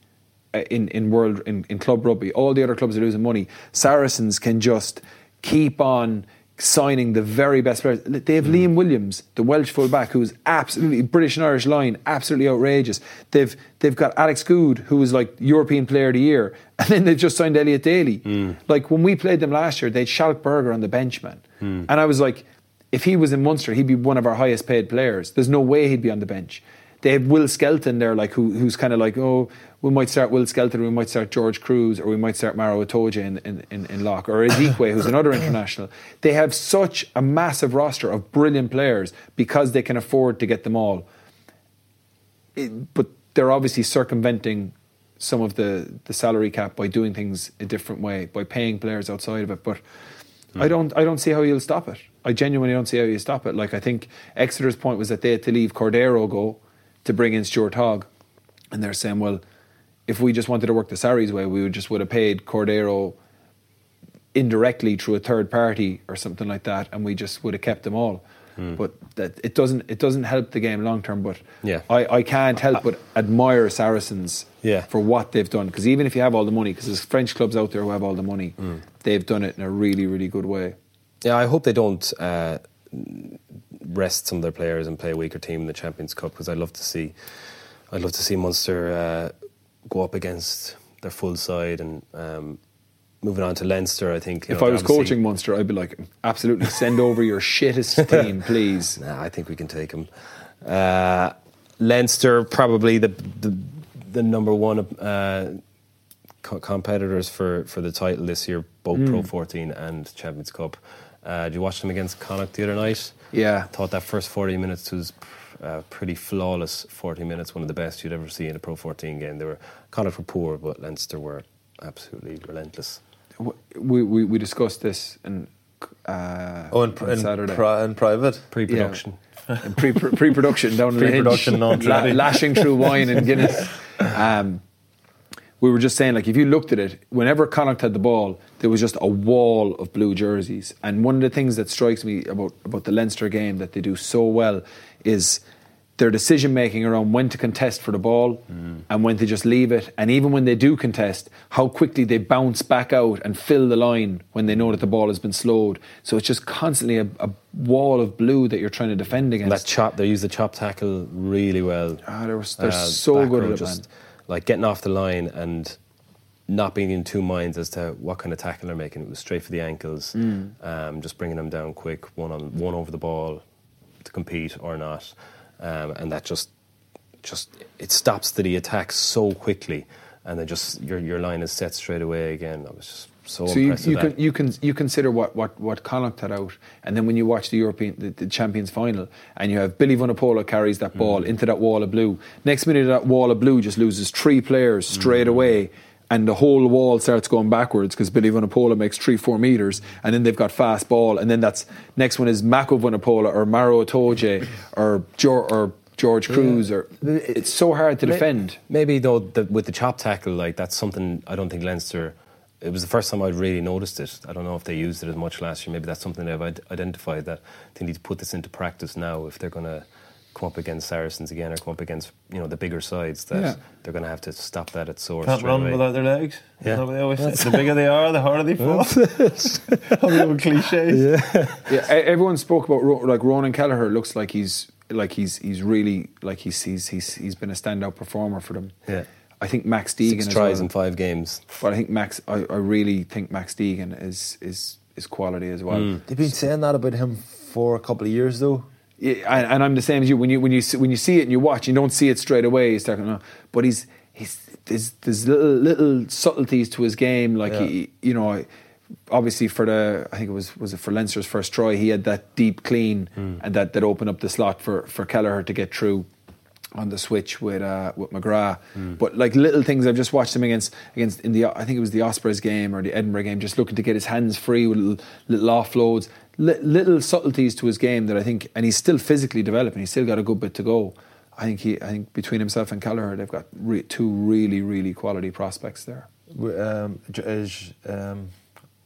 Uh, in in world in, in club rugby, all the other clubs are losing money. Saracens can just keep on signing the very best players. They have hmm. Liam Williams, the Welsh fullback, who's absolutely British and Irish Lion, absolutely outrageous. They've they've got Alex Goode, who was like European Player of the Year, (laughs) and then they've just signed Elliot Daly. Hmm. Like when we played them last year, they had Schalk Burger on the bench, man, hmm. and I was like, if he was in Munster, he'd be one of our highest paid players. There's no way he'd be on the bench. They have Will Skelton there, like who, who's kind of like, oh, we might start Will Skelton, we might start George Kruis, or we might start Maro Itoje in, in, in, in Lock, or Isiekwe, (laughs) who's another international. They have such a massive roster of brilliant players because they can afford to get them all. It- but they're obviously circumventing some of the, the salary cap by doing things a different way, by paying players outside of it. But I hmm. don't. I don't see how you'll stop it. I genuinely don't see how you stop it. Like I think Exeter's point was that they had to leave Cordero go to bring in Stuart Hogg, and they're saying, well, if we just wanted to work the Sarries way, we would just would have paid Cordero indirectly through a third party or something like that, and we just would have kept them all. But that it doesn't it doesn't help the game long term. But Yeah. I, I can't help but admire Saracens Yeah. for what they've done. Because even if you have all the money, because there's French clubs out there who have all the money, they've done it in a really really good way. Yeah, I hope they don't uh, rest some of their players and play a weaker team in the Champions Cup because I'd love to see, I'd love to see Munster uh, go up against their full side and um, moving on to Leinster. I think if know, I was coaching Munster, I'd be like, absolutely send over your shittest team, (laughs) please. Nah, I think we can take them. Uh, Leinster probably the the, the number one uh, co- competitors for, for the title this year, both Hmm. Pro 14 and Champions Cup. Uh, did you watch them against Connacht the other night? Yeah. thought that first 40 minutes was uh, pretty flawless 40 minutes, one of the best you'd ever see in a Pro 14 game. They were Connacht were poor, but Leinster were absolutely relentless. We, we, we discussed this in, uh, Oh, in, on in, Saturday. pri- in private. Pre-production. in pre pre production down (laughs) Pre-production, hinge, not la- ready. lashing through wine and Guinness. (laughs) Um, we were just saying, like, if you looked at it, whenever Connacht had the ball, there was just a wall of blue jerseys. And one of the things that strikes me about about the Leinster game that they do so well is their decision making around when to contest for the ball and when to just leave it. And even when they do contest, how quickly they bounce back out and fill the line when they know that the ball has been slowed. So it's just constantly a, a wall of blue that you're trying to defend against. that chop, they use the chop tackle really well. Ah, they're, they're Uh, so good at it, just, man. Like getting off the line and not being in two minds as to what kind of tackle they're making. It was straight for the ankles, Mm. um, just bringing them down quick, one on one over the ball to compete or not, um, and that just just it stops the attack so quickly, and then just your your line is set straight away again. I was just so, So you, you can you can you consider what what what Connacht had out, and then when you watch the European the, the Champions final, and you have Billy Vunipola carries that Mm. ball into that wall of blue. Next minute, that wall of blue just loses three players straight Mm. away, and the whole wall starts going backwards because Billy Vunipola makes three four meters, and then they've got fast ball, and then that's next one is Mako Vunipola or Maro Itoje (laughs) or George, or George Kruis or it's so hard to May- defend. Maybe though the, with the chop tackle, like that's something I don't think Leinster. It was the first time I'd really noticed it. I don't know if they used it as much last year. Maybe that's something they've id- identified that they need to put this into practice now if they're going to come up against Saracens again or come up against you know the bigger sides. That Yeah. they're going to have to stop that at source. Can't straight run away. without their legs. Yeah. Is that what they always? The bigger they are, the harder they (laughs) fall. (laughs) All the old cliches. Yeah, e- everyone spoke about Ro- like Ronan Kelleher looks like he's like he's he's really like he's he's he's, he's been a standout performer for them. Yeah. I think Max Deegan Six tries well. in five games. But I think Max I, I really think Max Deegan is is is quality as well. Hmm. They've been saying that about him for a couple of years, though. Yeah, and, and I'm the same as you. When you when you see, when you see it and you watch, you don't see it straight away. You start going, oh. but he's he's there's, there's little little subtleties to his game. Like Yeah. he, you know, obviously for the I think it was was it for Leinster's first try, he had that deep clean and that that opened up the slot for for Kelleher to get through on the switch with uh, with McGrath. But like little things, I've just watched him against against in the I think it was the Ospreys game or the Edinburgh game, just looking to get his hands free with little, little offloads, li- little subtleties to his game that I think, and he's still physically developing. He's still got a good bit to go. I think he, I think between himself and Kelleher, they've got re- two really really quality prospects there. Um, is, um,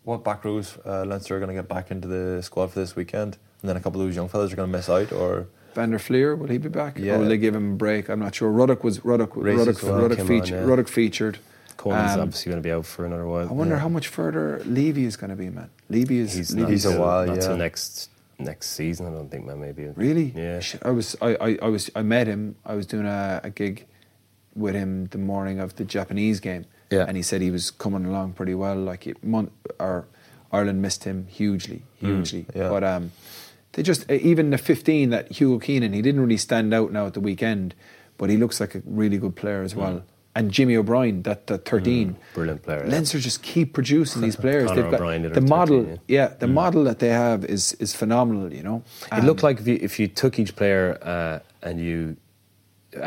what back rows uh, Leinster are going to get back into the squad for this weekend? And then a couple of those young fellas are going to miss out? Or Van der Flier, will he be back? Yeah. Or will they give him a break? I'm not sure. Ruddock was Ruddock. Ruddock, well Ruddock, feature, on, yeah. Ruddock featured. Coleman's Um, obviously going to be out for another while. I wonder Yeah. how much further Leavy is going to be, man. Leavy is He's Leavy not, He's a while, not yeah. till next next season. I don't think, man. Maybe Really? Yeah. I was I, I, I was I met him. I was doing a, a gig with him the morning of the Japanese game. Yeah. And he said he was coming along pretty well. Like it, mon- or Ireland missed him hugely, hugely. yeah. But um, they just even the 15 that Hugo Keenan, he didn't really stand out now at the weekend, but he looks like a really good player as well. And Jimmy O'Brien, that, that 13. Brilliant player. yeah. Just keep producing these (laughs) players. They've got O'Brien the model. 13, yeah. the model that they have is is phenomenal. You know, It looked like if you, if you took each player uh, and you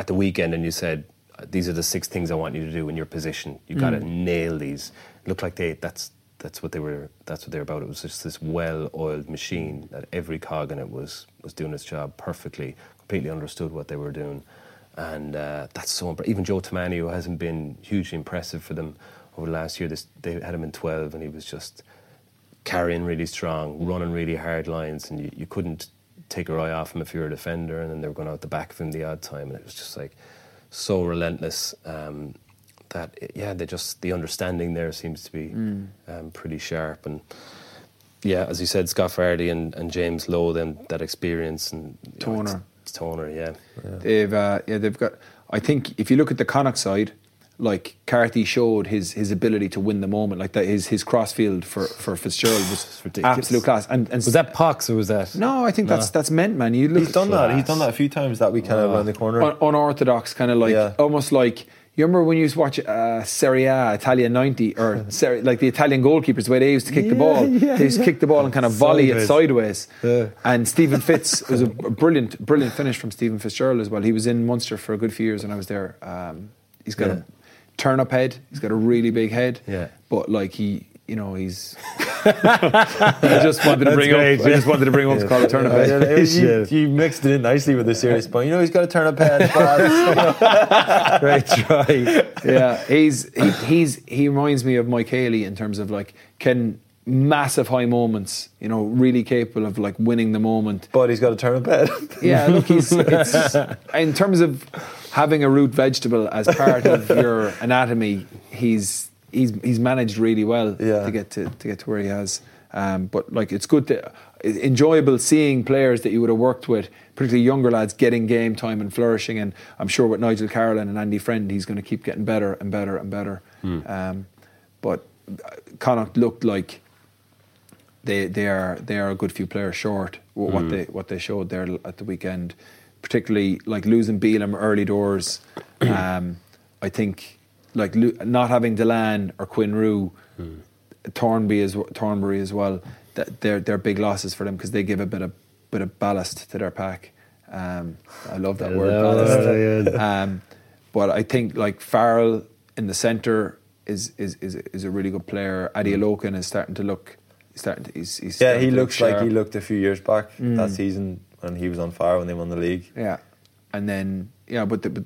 at the weekend and you said these are the six things I want you to do in your position. You got to Mm. nail these. It looked like they that's that's what they were. That's what they were about. It was just this well-oiled machine that every cog in it was was doing its job perfectly, completely understood what they were doing, and uh, that's so. Imp- even Joe Tomane, who hasn't been hugely impressive for them over the last year, this, they had him in twelve, and he was just carrying really strong, running really hard lines, and you, you couldn't take your eye off him if you were a defender, and then they were going out the back of him the odd time, and it was just like so relentless. Um, that yeah, they just the understanding there seems to be um, pretty sharp and yeah, as you said, Scott Fardy and, and James Lowe, then that experience and you know, Toner. it's- it's Toner, yeah. They've uh, yeah, they've got. I think if you look at the Connacht side, like Carty showed his his ability to win the moment, like that his his crossfield for for Fitzgerald was (sighs) ridiculous. absolute class. And, and Was that Pox or was that? No, I think that's that's meant, man. You look He's done that. He's done that a few times. That we kind of around the corner. un- unorthodox, kind of like Yeah. almost like you remember when you used to watch uh, Serie A, Italian ninety, or (laughs) Serie, like the Italian goalkeepers, the way they used to kick the ball. (laughs) they used to kick the ball and kind of volley it sideways. And Stephen (laughs) Fitz it was a brilliant, brilliant finish from Stephen Fitzgerald as well. He was in Munster for a good few years when I was there. Um, he's got Yeah. a turn up head. He's got a really big head. Yeah. but like he. You know he's. (laughs) I just wanted to bring great, up. I just wanted to bring up to call it turn up head. Yeah, you, you mixed it in nicely with the serious point. You know, he's got a turnip head. but- Great try. yeah, he's he, he's he reminds me of Mike Haley in terms of like can massive high moments. You know, really capable of like winning the moment. but he's got a turnip head. Yeah, look, he's (laughs) it's, in terms of having a root vegetable as part of your anatomy. He's he's he's managed really well Yeah. to get to to get to where he has. Um, but like it's good to enjoyable seeing players that you would have worked with, particularly younger lads, getting game time and flourishing. And I'm sure with Nigel Carolan and Andy Friend, he's going to keep getting better and better and better. Um, but uh, Connacht looked like they they are they are a good few players short with what they what they showed there at the weekend, particularly like losing Bealham early doors. (clears throat) um, I think like not having Dillane or Quinn Roux, Thornby as Thornbury as well. That they're they're big losses for them because they give a bit of bit of ballast to their pack. Um, I love that word ballast. Um, but I think like Farrell in the centre is is is, is a really good player. Adeolokun is starting to look. Starting to, he's, he's yeah, he to look looks like he looked a few years back that season when he was on fire when they won the league. Yeah, and then yeah, but, the, but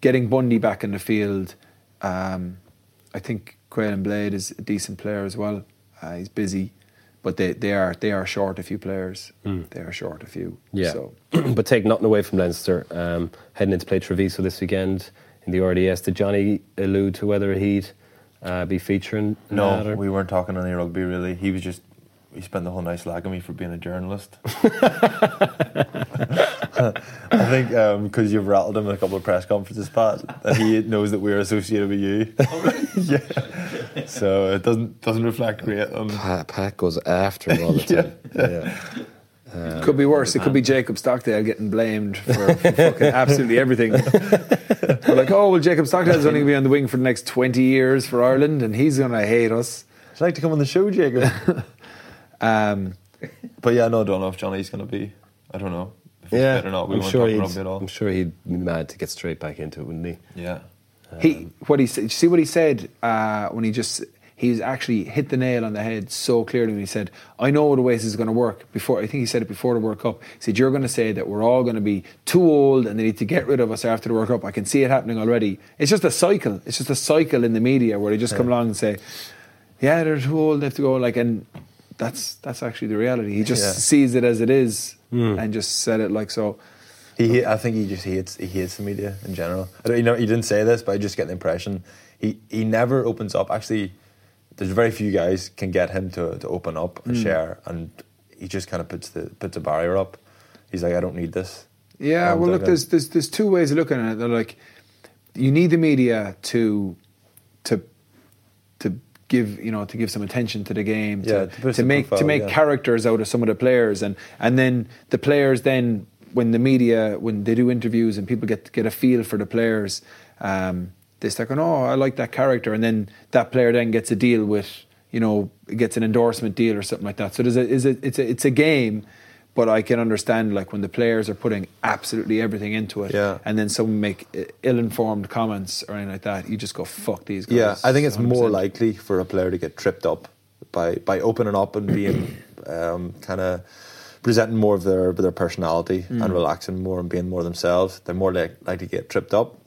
getting Bundee back in the field, um, I think Caolin Blade is a decent player as well. Uh, he's busy, but they, they are they are short a few players. They are short a few. Yeah. So (clears throat) but take nothing away from Leinster. Um, heading into play Treviso this weekend in the RDS. Did Johnny allude to whether he'd uh, be featuring? in that, No, or- we weren't talking on any rugby really. He was just he spent the whole night slagging me for being a journalist. (laughs) (laughs) I think because you've rattled him in a couple of press conferences, Pat, that he knows that we're associated with you. (laughs) (laughs) yeah. So it doesn't doesn't reflect great on. Pat, Pat goes after him all the time. yeah. it could be worse. It could be Jacob Stockdale getting blamed for, for fucking absolutely everything. We're like, oh well, Jacob Stockdale's only going to be on the wing for the next twenty years for Ireland, and he's going to hate us. Would you like to come on the show, Jacob? Um, but yeah, no, I don't know if Johnny's going to be. I don't know if he's Yeah, fit or not. We I'm sure, he'd, at all. I'm sure he'd be mad to get straight back into it, wouldn't he? Yeah. He what he said. See what he said uh, when he just he's actually hit the nail on the head so clearly when he said, "I know the way this is going to work." Before I think he said it before the World Cup. He said, "You're going to say that we're all going to be too old and they need to get rid of us after the World Cup." I can see it happening already. It's just a cycle. It's just a cycle in the media where they just come along and say, "Yeah, they're too old. They have to go." Like and. That's that's actually the reality. He just Yeah. sees it as it is Hmm. and just said it like so. He, I think he just hates he hates the media in general. I don't, you know, he didn't say this, but I just get the impression he he never opens up. Actually, there's very few guys can get him to, to open up and hmm. share, and he just kind of puts the puts a barrier up. He's like, I don't need this. Yeah, well, look, there's, there's there's two ways of looking at it. They're like, you need the media to to give you know to give some attention to the game, Yeah, to, to boost to the make to make yeah. characters out of some of the players, and and then the players then when the media when they do interviews and people get get a feel for the players, um, they start going, oh, I like that character, and then that player then gets a deal with you know gets an endorsement deal or something like that. So there's a, is a it's a it's a game. But I can understand, like when the players are putting absolutely everything into it, Yeah. and then someone make ill-informed comments or anything like that, you just go fuck these guys. Yeah, I think it's more 100%. likely for a player to get tripped up by by opening up and being (clears throat) um, kind of presenting more of their their personality Mm. and relaxing more and being more themselves. They're more like likely to get tripped up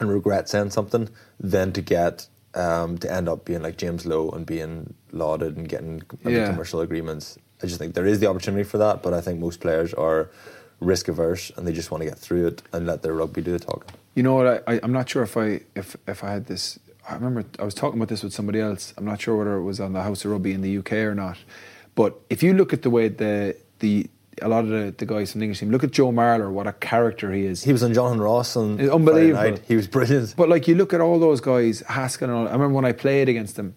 and regret saying something than to get um, to end up being like James Lowe and being lauded and getting Yeah. commercial agreements. I just think there is the opportunity for that, but I think most players are risk averse and they just want to get through it and let their rugby do the talking. You know what? I, I, I'm not sure if I if if I had this. I remember I was talking about this with somebody else. I'm not sure whether it was on the House of Rugby in the UK or not. But if you look at the way the the a lot of the, the guys from the English team look at Joe Marler, what a character he is. He was on John Ross on It's unbelievable. He was brilliant. But like you look at all those guys, Haskell and all. I remember when I played against them,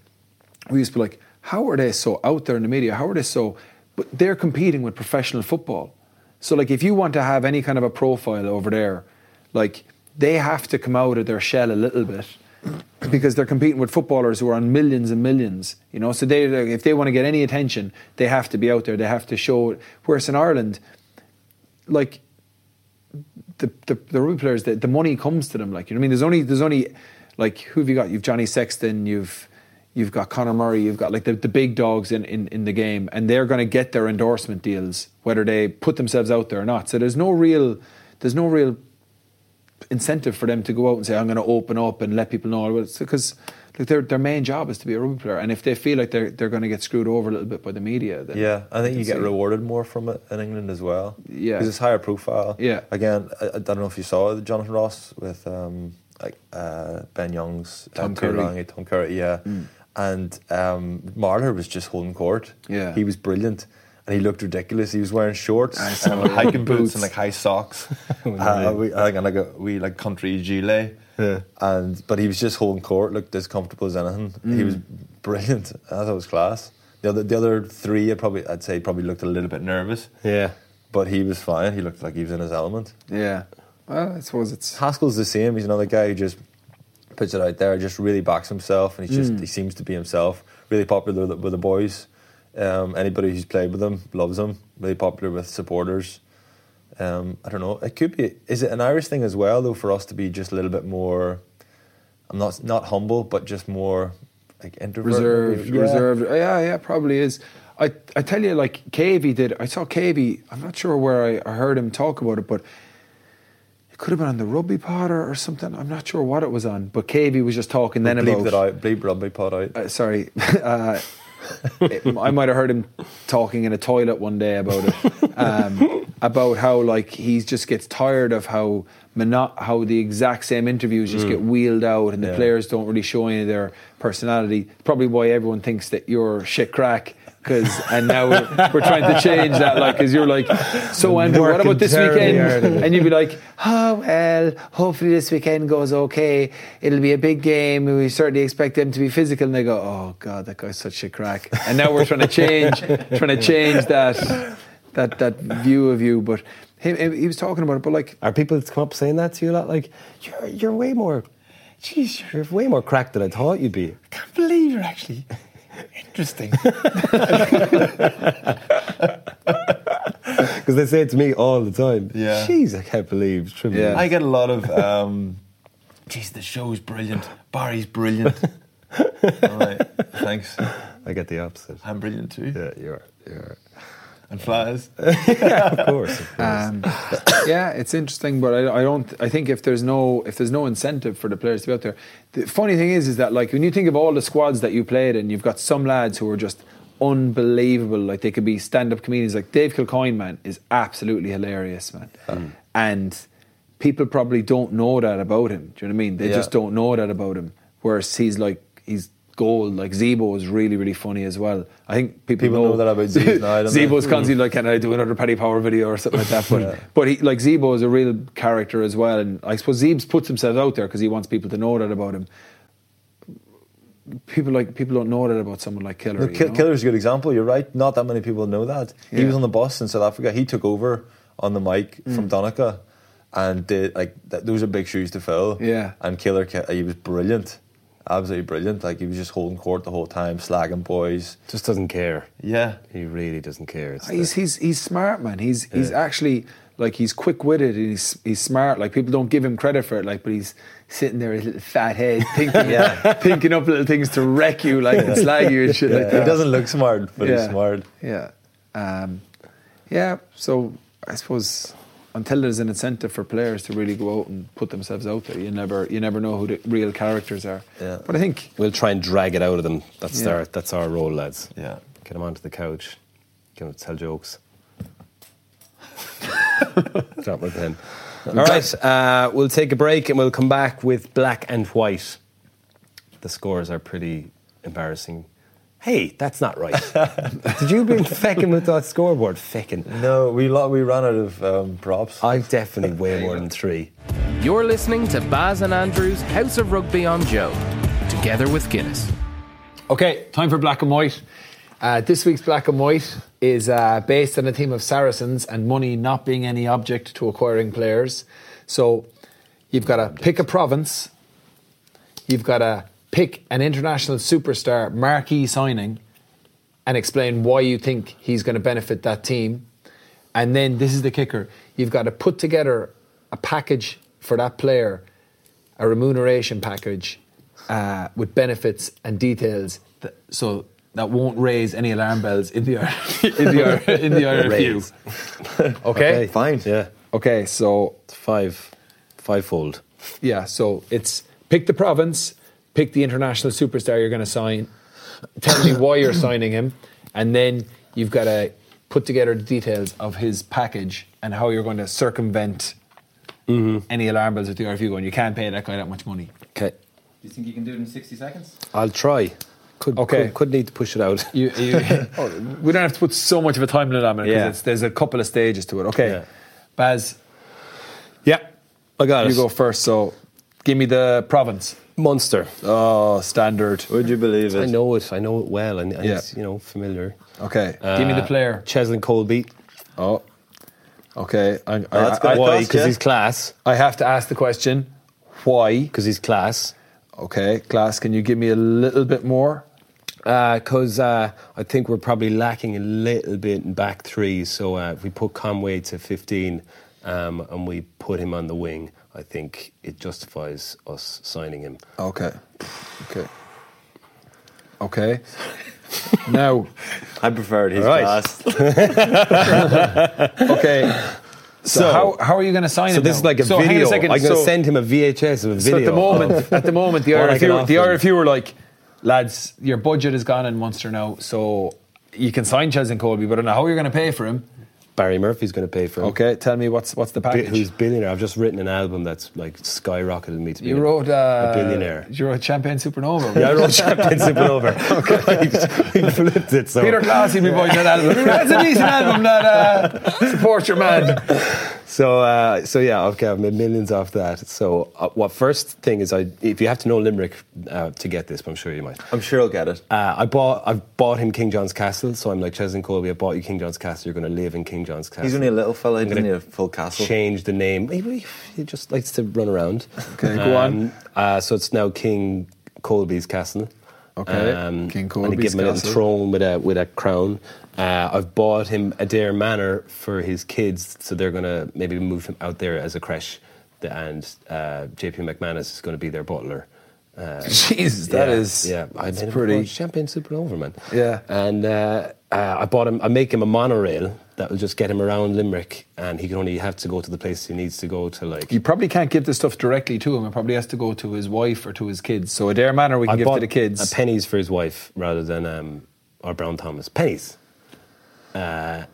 we used to be like, how are they so out there in the media? How are they so? But they're competing with professional football. So like if you want to have any kind of a profile over there, like they have to come out of their shell a little bit because they're competing with footballers who are on millions and millions. You know, so they if they want to get any attention, they have to be out there. They have to show. Whereas in Ireland, like the, the, the rugby players, the, the money comes to them. Like you know, I mean, there's only there's only like who have you got? You've Johnny Sexton, you've you've got Conor Murray, you've got like the, the big dogs in, in, in the game, and they're going to get their endorsement deals whether they put themselves out there or not. So there's no real there's no real incentive for them to go out and say I'm going to open up and let people know because like their their main job is to be a rugby player, and if they feel like they're they're going to get screwed over a little bit by the media, then Yeah, I think you get rewarded more from it in England as well. Yeah. because it's higher profile. Yeah. Again, I, I don't know if you saw Jonathan Ross with um, like uh, Ben Youngs Tom uh, Curry. Mm. Tom Curry, yeah. And um, Marler was just holding court. Yeah. he was brilliant. And he looked ridiculous. He was wearing shorts, and (laughs) it. hiking boots, Boots. and like high socks. (laughs) (laughs) uh, we, I think and like a we like country gilet. Yeah. And but he was just holding court, looked as comfortable as anything. He was brilliant. I thought it was class. The other the other three, I'd probably I'd say probably looked a little bit nervous, Yeah. but he was fine. He looked like he was in his element. yeah. Well, I suppose it's Haskell's the same. He's another guy who just puts it out there, just really backs himself, and he's just he seems to be himself. Really popular with the, with the boys. Um, anybody who's played with him loves him. Really popular with supporters. Um, I don't know. It could be. Is it an Irish thing as well, though, for us to be just a little bit more? I'm not not humble, but just more like introvert. reserved. Yeah. reserved. Yeah, yeah, probably is. I, I tell you, like Cavey did. I saw Cavey. I'm not sure where I, I heard him talk about it, but it could have been on the Rugby Pod or, or something. I'm not sure what it was on. But Cavey was just talking then bleep about. that out. Bleep rugby pod out. Uh, sorry, (laughs) uh, it- I might have heard him talking in a toilet one day about it, um, (laughs) about how like he just gets tired of how mono- how the exact same interviews just get wheeled out and the Yeah. players don't really show any of their personality. Probably why everyone thinks that you're shit crack. Cause, and now we're, we're trying to change that, like, because you're like, so Andrew, what about this weekend? And you'd be like, oh, well, hopefully this weekend goes okay. It'll be a big game. We certainly expect them to be physical. And they go, oh, God, that guy's such a crack. And now we're trying to change, trying to change that, that, that view of you. But him- he was talking about it, but like, Are people that come up saying that to you a lot? Like, you're, you're way more, jeez, you're way more cracked than I thought you'd be. I can't believe you're actually interesting. (laughs) Because they say it to me all the time. Yeah. Jeez, I can't believe. Triple Yeah. I get a lot of, um, geez, the show's brilliant. Barry's brilliant. (laughs) All right, thanks. I get the opposite. I'm brilliant too. Yeah, you are. You are. And flies. (laughs) Of course. Of course. um, yeah, it's interesting, but I, I don't. I think if there's no if there's no incentive for the players to be out there, the funny thing is, is that like when you think of all the squads that you played and you've got some lads who are just unbelievable. Like they could be stand-up comedians. Like Dave Kilcoyne, man, is absolutely hilarious, man, and people probably don't know that about him. Do you know what I mean? They Yeah. just don't know that about him. Whereas he's like he's gold. Like Zebo is really really funny as well. I think people, People know that about Zeeb now, don't (laughs) they? Zebo's constantly like, can I do another Paddy Power video or something like that? But but he, like Zebo is a real character as well, and I suppose Zeebs puts himself out there because he wants people to know that about him. People like people don't know that about someone like Killer. No, you know? Killer's a good example. You're right. Not that many people know that. He was on the bus in South Africa. He took over on the mic Mm. from Donncha, and did like th- those are big shoes to fill. Yeah. And Killer, he was brilliant, absolutely brilliant. Like he was just holding court the whole time, slagging boys. Just doesn't care. Yeah. He really doesn't care. It's He's the- he's he's smart, man. He's he's actually like he's quick witted and he's he's smart. Like people don't give him credit for it. Like, but he's sitting there, his little fat head, (laughs) thinking, Yeah. thinking up little things to wreck you, like and slag you and shit like that. he doesn't look smart, but he's smart. Yeah. Um, yeah. So I suppose until there's an incentive for players to really go out and put themselves out there, you never you never know who the real characters are. Yeah. But I think We'll try and drag it out of them. That's Yeah. our that's our role, lads. Yeah. Get them onto the couch. Get them to tell jokes. (laughs) Drop my pen. All right, uh, we'll take a break and we'll come back with black and white. The scores are pretty embarrassing. Hey, that's not right. (laughs) Did you bring feckin' with that scoreboard? Feckin'. No, we lo- we ran out of um, props. I've definitely way more than three. You're listening to Baz and Andrew's House of Rugby on Joe, together with Guinness. Okay, time for black and white. Uh, this week's black and white is uh, based on a theme of Saracens and money not being any object to acquiring players. So you've got to pick a province, you've got to pick an international superstar marquee signing, and explain why you think he's going to benefit that team. And then this is the kicker you've got to put together a package for that player, a remuneration package uh, with benefits and details that, so that won't raise any alarm bells in the, R- (laughs) in the, R- in the RFU. (laughs) Okay? Fine. Yeah, Okay, so five, fivefold. yeah, so it's pick the province, pick the international superstar you're going to sign, tell me why you're (coughs) signing him, and then you've got to put together the details of his package and how you're going to circumvent mm-hmm. any alarm bells with the RFU going. You can't pay that guy that much money. Okay, Do you think you can do it in 60 seconds? I'll try. Could, Okay. could, could need to push it out. You, you, (laughs) (laughs) oh, we don't have to put so much of a time limit on it because Yeah. there's a couple of stages to it. Okay, Yeah. Baz, Yeah, I got it. you go first. So, give me the province. Munster. Oh, standard. Would you believe it? I know it. I know it well, and, and Yeah. it's you know familiar. Okay, give me the Uh, player. Cheslin Kolbe. Oh, okay. I, I, that's I, Why? Because you. he's class. I have to ask the question. Why? Because he's class. Okay, class. Can you give me a little bit more? Because uh, I think we're probably lacking a little bit in back three. So uh, if we put Conway to 15 um, and we put him on the wing, I think it justifies us signing him. Okay. Okay. Okay. now, (laughs) I preferred his All right. class. (laughs) okay. So, So- how, how are you going to sign So him? So this now? is like a so video. A second. I'm going to so, send him a VHS of a so video. at the moment, (laughs) at the moment, the What I can RFU, the. RFU were like, lads, your budget is gone in Munster now, so you can sign Cheslin Kolbe, but I don't know how you're going to pay for him. Barry Murphy's going to pay for him. Okay, tell me what's what's the Bi- package? Who's billionaire? I've just written an album that's like skyrocketed me to be you a- wrote uh, a billionaire. You wrote Champagne Supernova. Yeah, I wrote Champion Supernova. (laughs) okay. (laughs) we flipped it. So. Peter Clohessy, me boy, that album. That's a decent album. That uh, support your man. So, uh, so yeah, okay, I've made millions off that. So, uh, what first thing is, I if you have to know Limerick uh, to get this, but I'm sure you might. I'm sure he'll get it. Uh, I bought, I've bought him King John's Castle, so I'm like Cheslin Kolbe. I bought you King John's Castle. You're going to live in King John's Castle. He's only a little fella. He doesn't need a full castle. Change the name. He, he- he just likes to run around. Okay, go on. Uh, so it's now King Kolbe's Castle. Um, Okay, King And Kolbe's I give him a little throne with a with a crown. Uh, I've bought him Adare Manor for his kids, so they're going to maybe move him out there as a creche. And uh, JP McManus is going to be their butler. Uh, (laughs) Jesus, that yeah, is yeah. That's pretty. champagne supernova, man. Yeah. and uh, uh, I bought him. I make him a monorail that will just get him around Limerick, and he can only have to go to the place he needs to go to. Like You probably can't give this stuff directly to him. It probably has to go to his wife or to his kids. So Adare Manor we can I give to the kids. a pennies for his wife rather than um, or Brown Thomas pennies. Uh,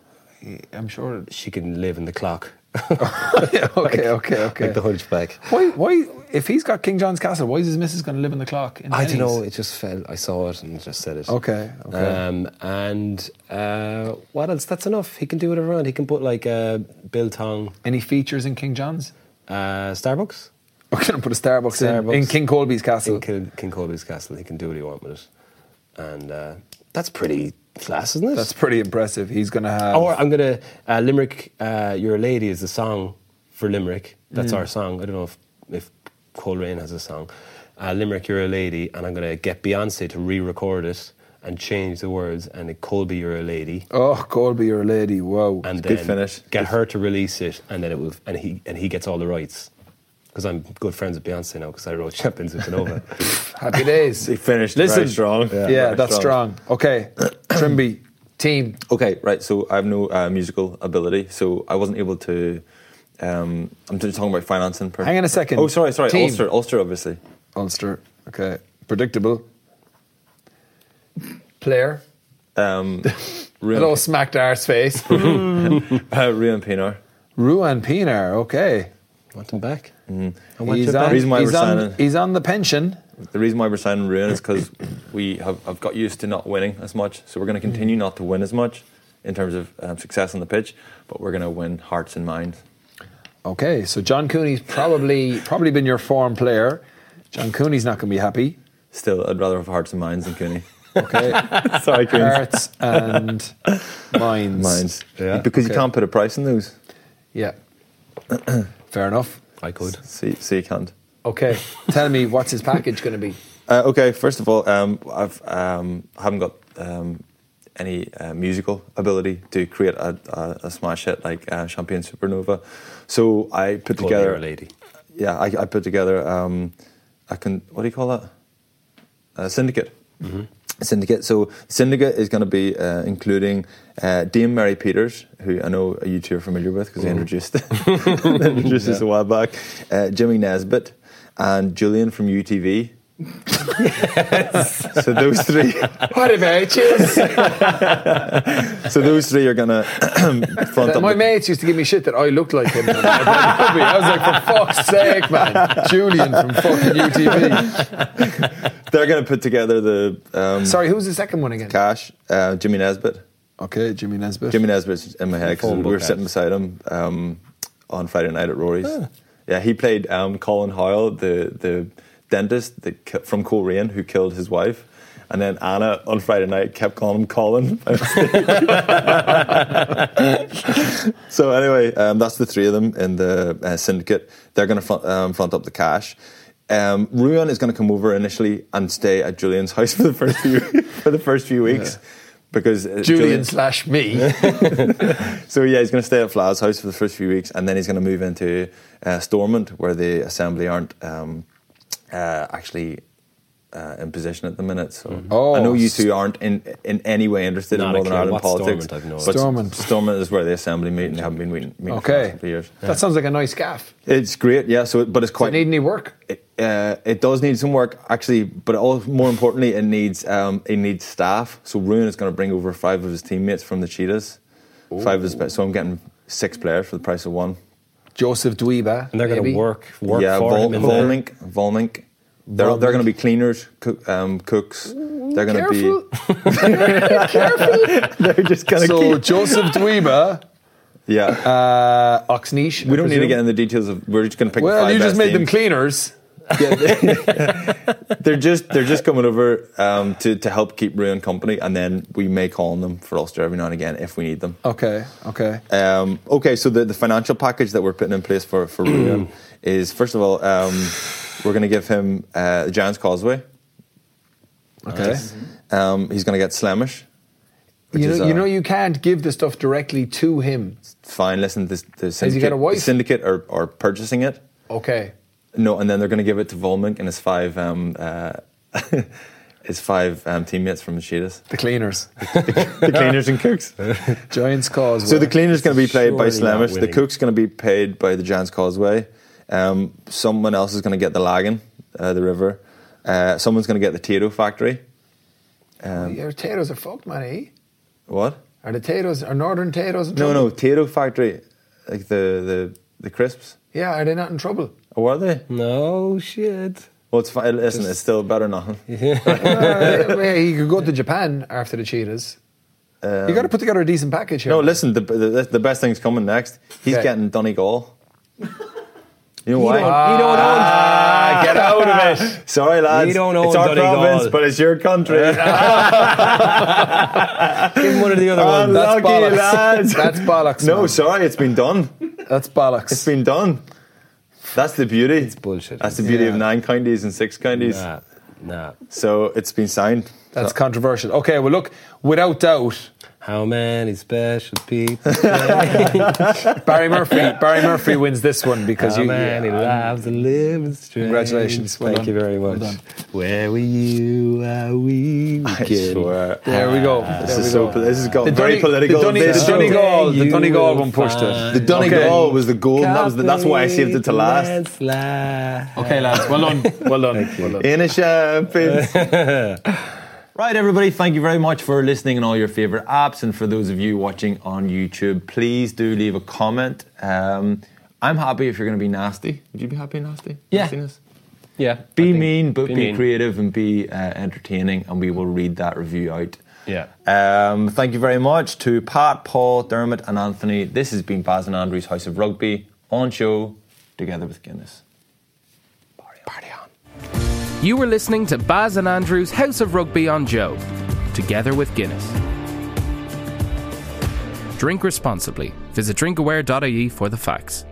I'm sure. she can live in the clock. (laughs) okay, okay, okay. like the Hunchback. Why? Why? If he's got King John's castle, why is his missus going to live in the clock? In I don't know. It just fell. I saw it and just said it. Okay, okay. Um, and uh, what else? That's enough. He can do it around. He can put like a biltong, Any features in King John's? uh, Starbucks. We're going to put a Starbucks, in, in King Kolbe's castle. in King, King Kolbe's castle. He can do what he wants with it, and uh, that's pretty class, isn't it? That's pretty impressive. He's going to have. Or I'm gonna uh, Limerick. Uh, You're a lady is the song for Limerick. That's Mm. our song. I don't know if if Coleraine has a song. Uh, Limerick, you're a lady, and I'm gonna get Beyonce to re-record it, and change the words, and it could be you're a lady, Oh, Kolbe, you're a lady. Wow. and Good finish. get her to release it, and then it will, and he and he gets all the rights. Because I'm good friends with Beyonce now, because I wrote (laughs) Champions of Nova. Happy days. He finished Listen, very strong. Yeah, very that's strong. Okay, Trimby, team. Okay, right. So I have no uh, musical ability, so I wasn't able to. Um, I'm just talking about financing. Per- Hang on a second. Oh, sorry, sorry. Team. Ulster, Ulster, obviously. Ulster. Okay, predictable. Player. Um, (laughs) Hello, Ruan, smacked arse face. (laughs) uh, Ruan Pienaar. Ruan Pienaar. Okay. Want him back? Mm-hmm. I want He's you on, back. reason why he's, we're on, signing- he's on the pension. The reason why we're signing Ruan is because we have have got used to not winning as much, so we're going to continue not to win as much in terms of um, success on the pitch, but we're going to win hearts and minds. Okay, so John Cooney's probably probably been your form player. John Cooney's not going to be happy. Still, I'd rather have hearts and minds than Cooney. Okay, (laughs) Sorry, Cooney. hearts and minds. Minds. Yeah. Because Okay. you can't put a price on those. Yeah. (clears throat) Fair enough. I could. See, see, you can't. Okay, tell me what's his package going to be? Uh, okay, first of all, um, I've um, haven't got um, any uh, musical ability to create a, a, a smash hit like uh, Champion Supernova, so I put Could be together. you're a lady. Yeah, I, I put together. Um, I can. What do you call that? A syndicate. Syndicate. So syndicate is going to be uh, including uh, Dame Mary Peters, who I know you two are familiar with because they introduced (laughs) they introduced us a while back. Uh, Jimmy Nesbitt and Julian from UTV. so those three. What about (laughs) you? So those three are going to front up. My the- mates used to give me shit that I looked like him. (laughs) I was like, for fuck's sake, man. Julian from fucking UTV. (laughs) They're going to put together the um, Sorry, who's the second one again? cash. Uh, Jimmy Nesbitt. Okay, Jimmy Nesbitt. Jimmy Nesbitt's in my head because we were ad. sitting beside him um, on Friday night at Rory's. Yeah, he played um, Colin Howell, the the dentist that, from Coleraine who killed his wife. And then Anna on Friday night kept calling him Colin. (laughs) so anyway, um, that's the three of them in the uh, syndicate. They're going to front, um, front up the cash. Um, Ruan is going to come over initially and stay at Julian's house (laughs) for the first few (laughs) for the first few weeks because uh, Julian slash me. (laughs) so yeah, he's going to stay at Fla's house for the first few weeks, and then he's going to move into uh, Stormont, where the assembly aren't um, uh, actually uh, in position at the minute. So Oh, I know you two aren't in in any way interested in a Northern clue. Ireland What's politics. Stormont? I've but. Stormont. Stormont is where the assembly meet, and they haven't been meeting, meeting for the Okay. couple of years. That sounds like a nice gaff. It's great, yeah. So, it- but it's Does it quite need any work? it, uh, it does need some work actually, but all, more importantly, it needs um, it needs staff. So Ruan is going to bring over five of his teammates from the Cheetahs. Five of his, so I'm getting six players for the price of one. Joseph Dweba. And they're going to work work yeah, for Vol, him in there. Volmink, Volmink. They're, they're going to be cleaners, cook, um, cooks. They're going to Careful. (laughs) be. They're just going to So keep. Joseph Dweba, Yeah, uh, Oxniche. we don't need to get in the details of. We're just going to pick. the Well, five you just best made them teams. cleaners. (laughs) they're just they're just coming over um, to to help keep Ruan company, and then we may call on them for Ulster every now and again if we need them. Okay, okay. Um, okay, so the, the financial package that we're putting in place for for Ruan (clears throat) is first of all um, we're going to give him uh, the Giants Causeway. Okay. Um, he's going to get Slemish. which You is, know, you uh, know, you can't give the stuff directly to him. Fine, listen, the, the he syndicate, got a wife? the syndicate are, are purchasing it. Okay. No, and then they're going to give it to Volmink and his five um, uh, (laughs) his five um, teammates from the Cheetahs, The cleaners. the (laughs) cleaners and cooks. Giants Causeway. So the cleaner's going to be played by Surely not Slemish. The winning. cook's going to be paid by the Giants Causeway. Um, someone else is going to get the Lagan, uh, the river. Uh, someone's going to get the Tayto factory. Um, Your potatoes are fucked, man, eh? what? Are the potatoes, are northern potatoes in No, trouble? no, Tayto factory, like the the the crisps. Yeah, are they not in trouble? Or are they? No shit. Well, it's fine. Listen, it's still better than nothing. yeah, (laughs) he could go to Japan after the cheetahs. Um, you got to put together a decent package here. No, listen. The, the the best thing's coming next. He's Okay. getting Donegal. (laughs) You know why? You don't own. Ah, get (laughs) out of it. Sorry, lads. You don't own it's our province, but it's your country. (laughs) Give him one of the other ones. That's bollocks. lads. (laughs) That's bollocks. no, man. sorry, it's been done. That's bollocks. It's been done. That's the beauty. It's bullshit. That's the beauty of nine counties and six counties. Nah, Nah. So it's been signed. That's controversial. Okay, well, look, without doubt, How many special people? (laughs) (laughs) Barry Murphy. Barry Murphy wins this one because How you. many yeah, lives are living strange? Congratulations. Well Thank done. you very much. done. Where were you while we were I swear. There we go. This There is we so. go. This has got The very Donny- political. The, Donny, this the show. Donegal, the You Donegal will one pushed find- it. The Donegal was the goal. and That was the, that's why I saved it to last. Landslide. Okay, lads. Well done. (laughs) Well done. Well done. In a champion. Right, everybody. Thank you very much for listening on all your favorite apps, and for those of you watching on YouTube, please do leave a comment. Um, I'm happy if you're going to be nasty. Would you be happy nasty? Yeah. Nastiness? Yeah. Be mean, but be, mean. creative and be uh, entertaining, and we will read that review out. Yeah. Um, thank you very much to Pat, Paul, Dermot, and Anthony. This has been Baz and Andrew's House of Rugby on show together with Guinness. You were listening to Baz and Andrew's House of Rugby on Joe, together with Guinness. Drink responsibly. Visit drinkaware.ie for the facts.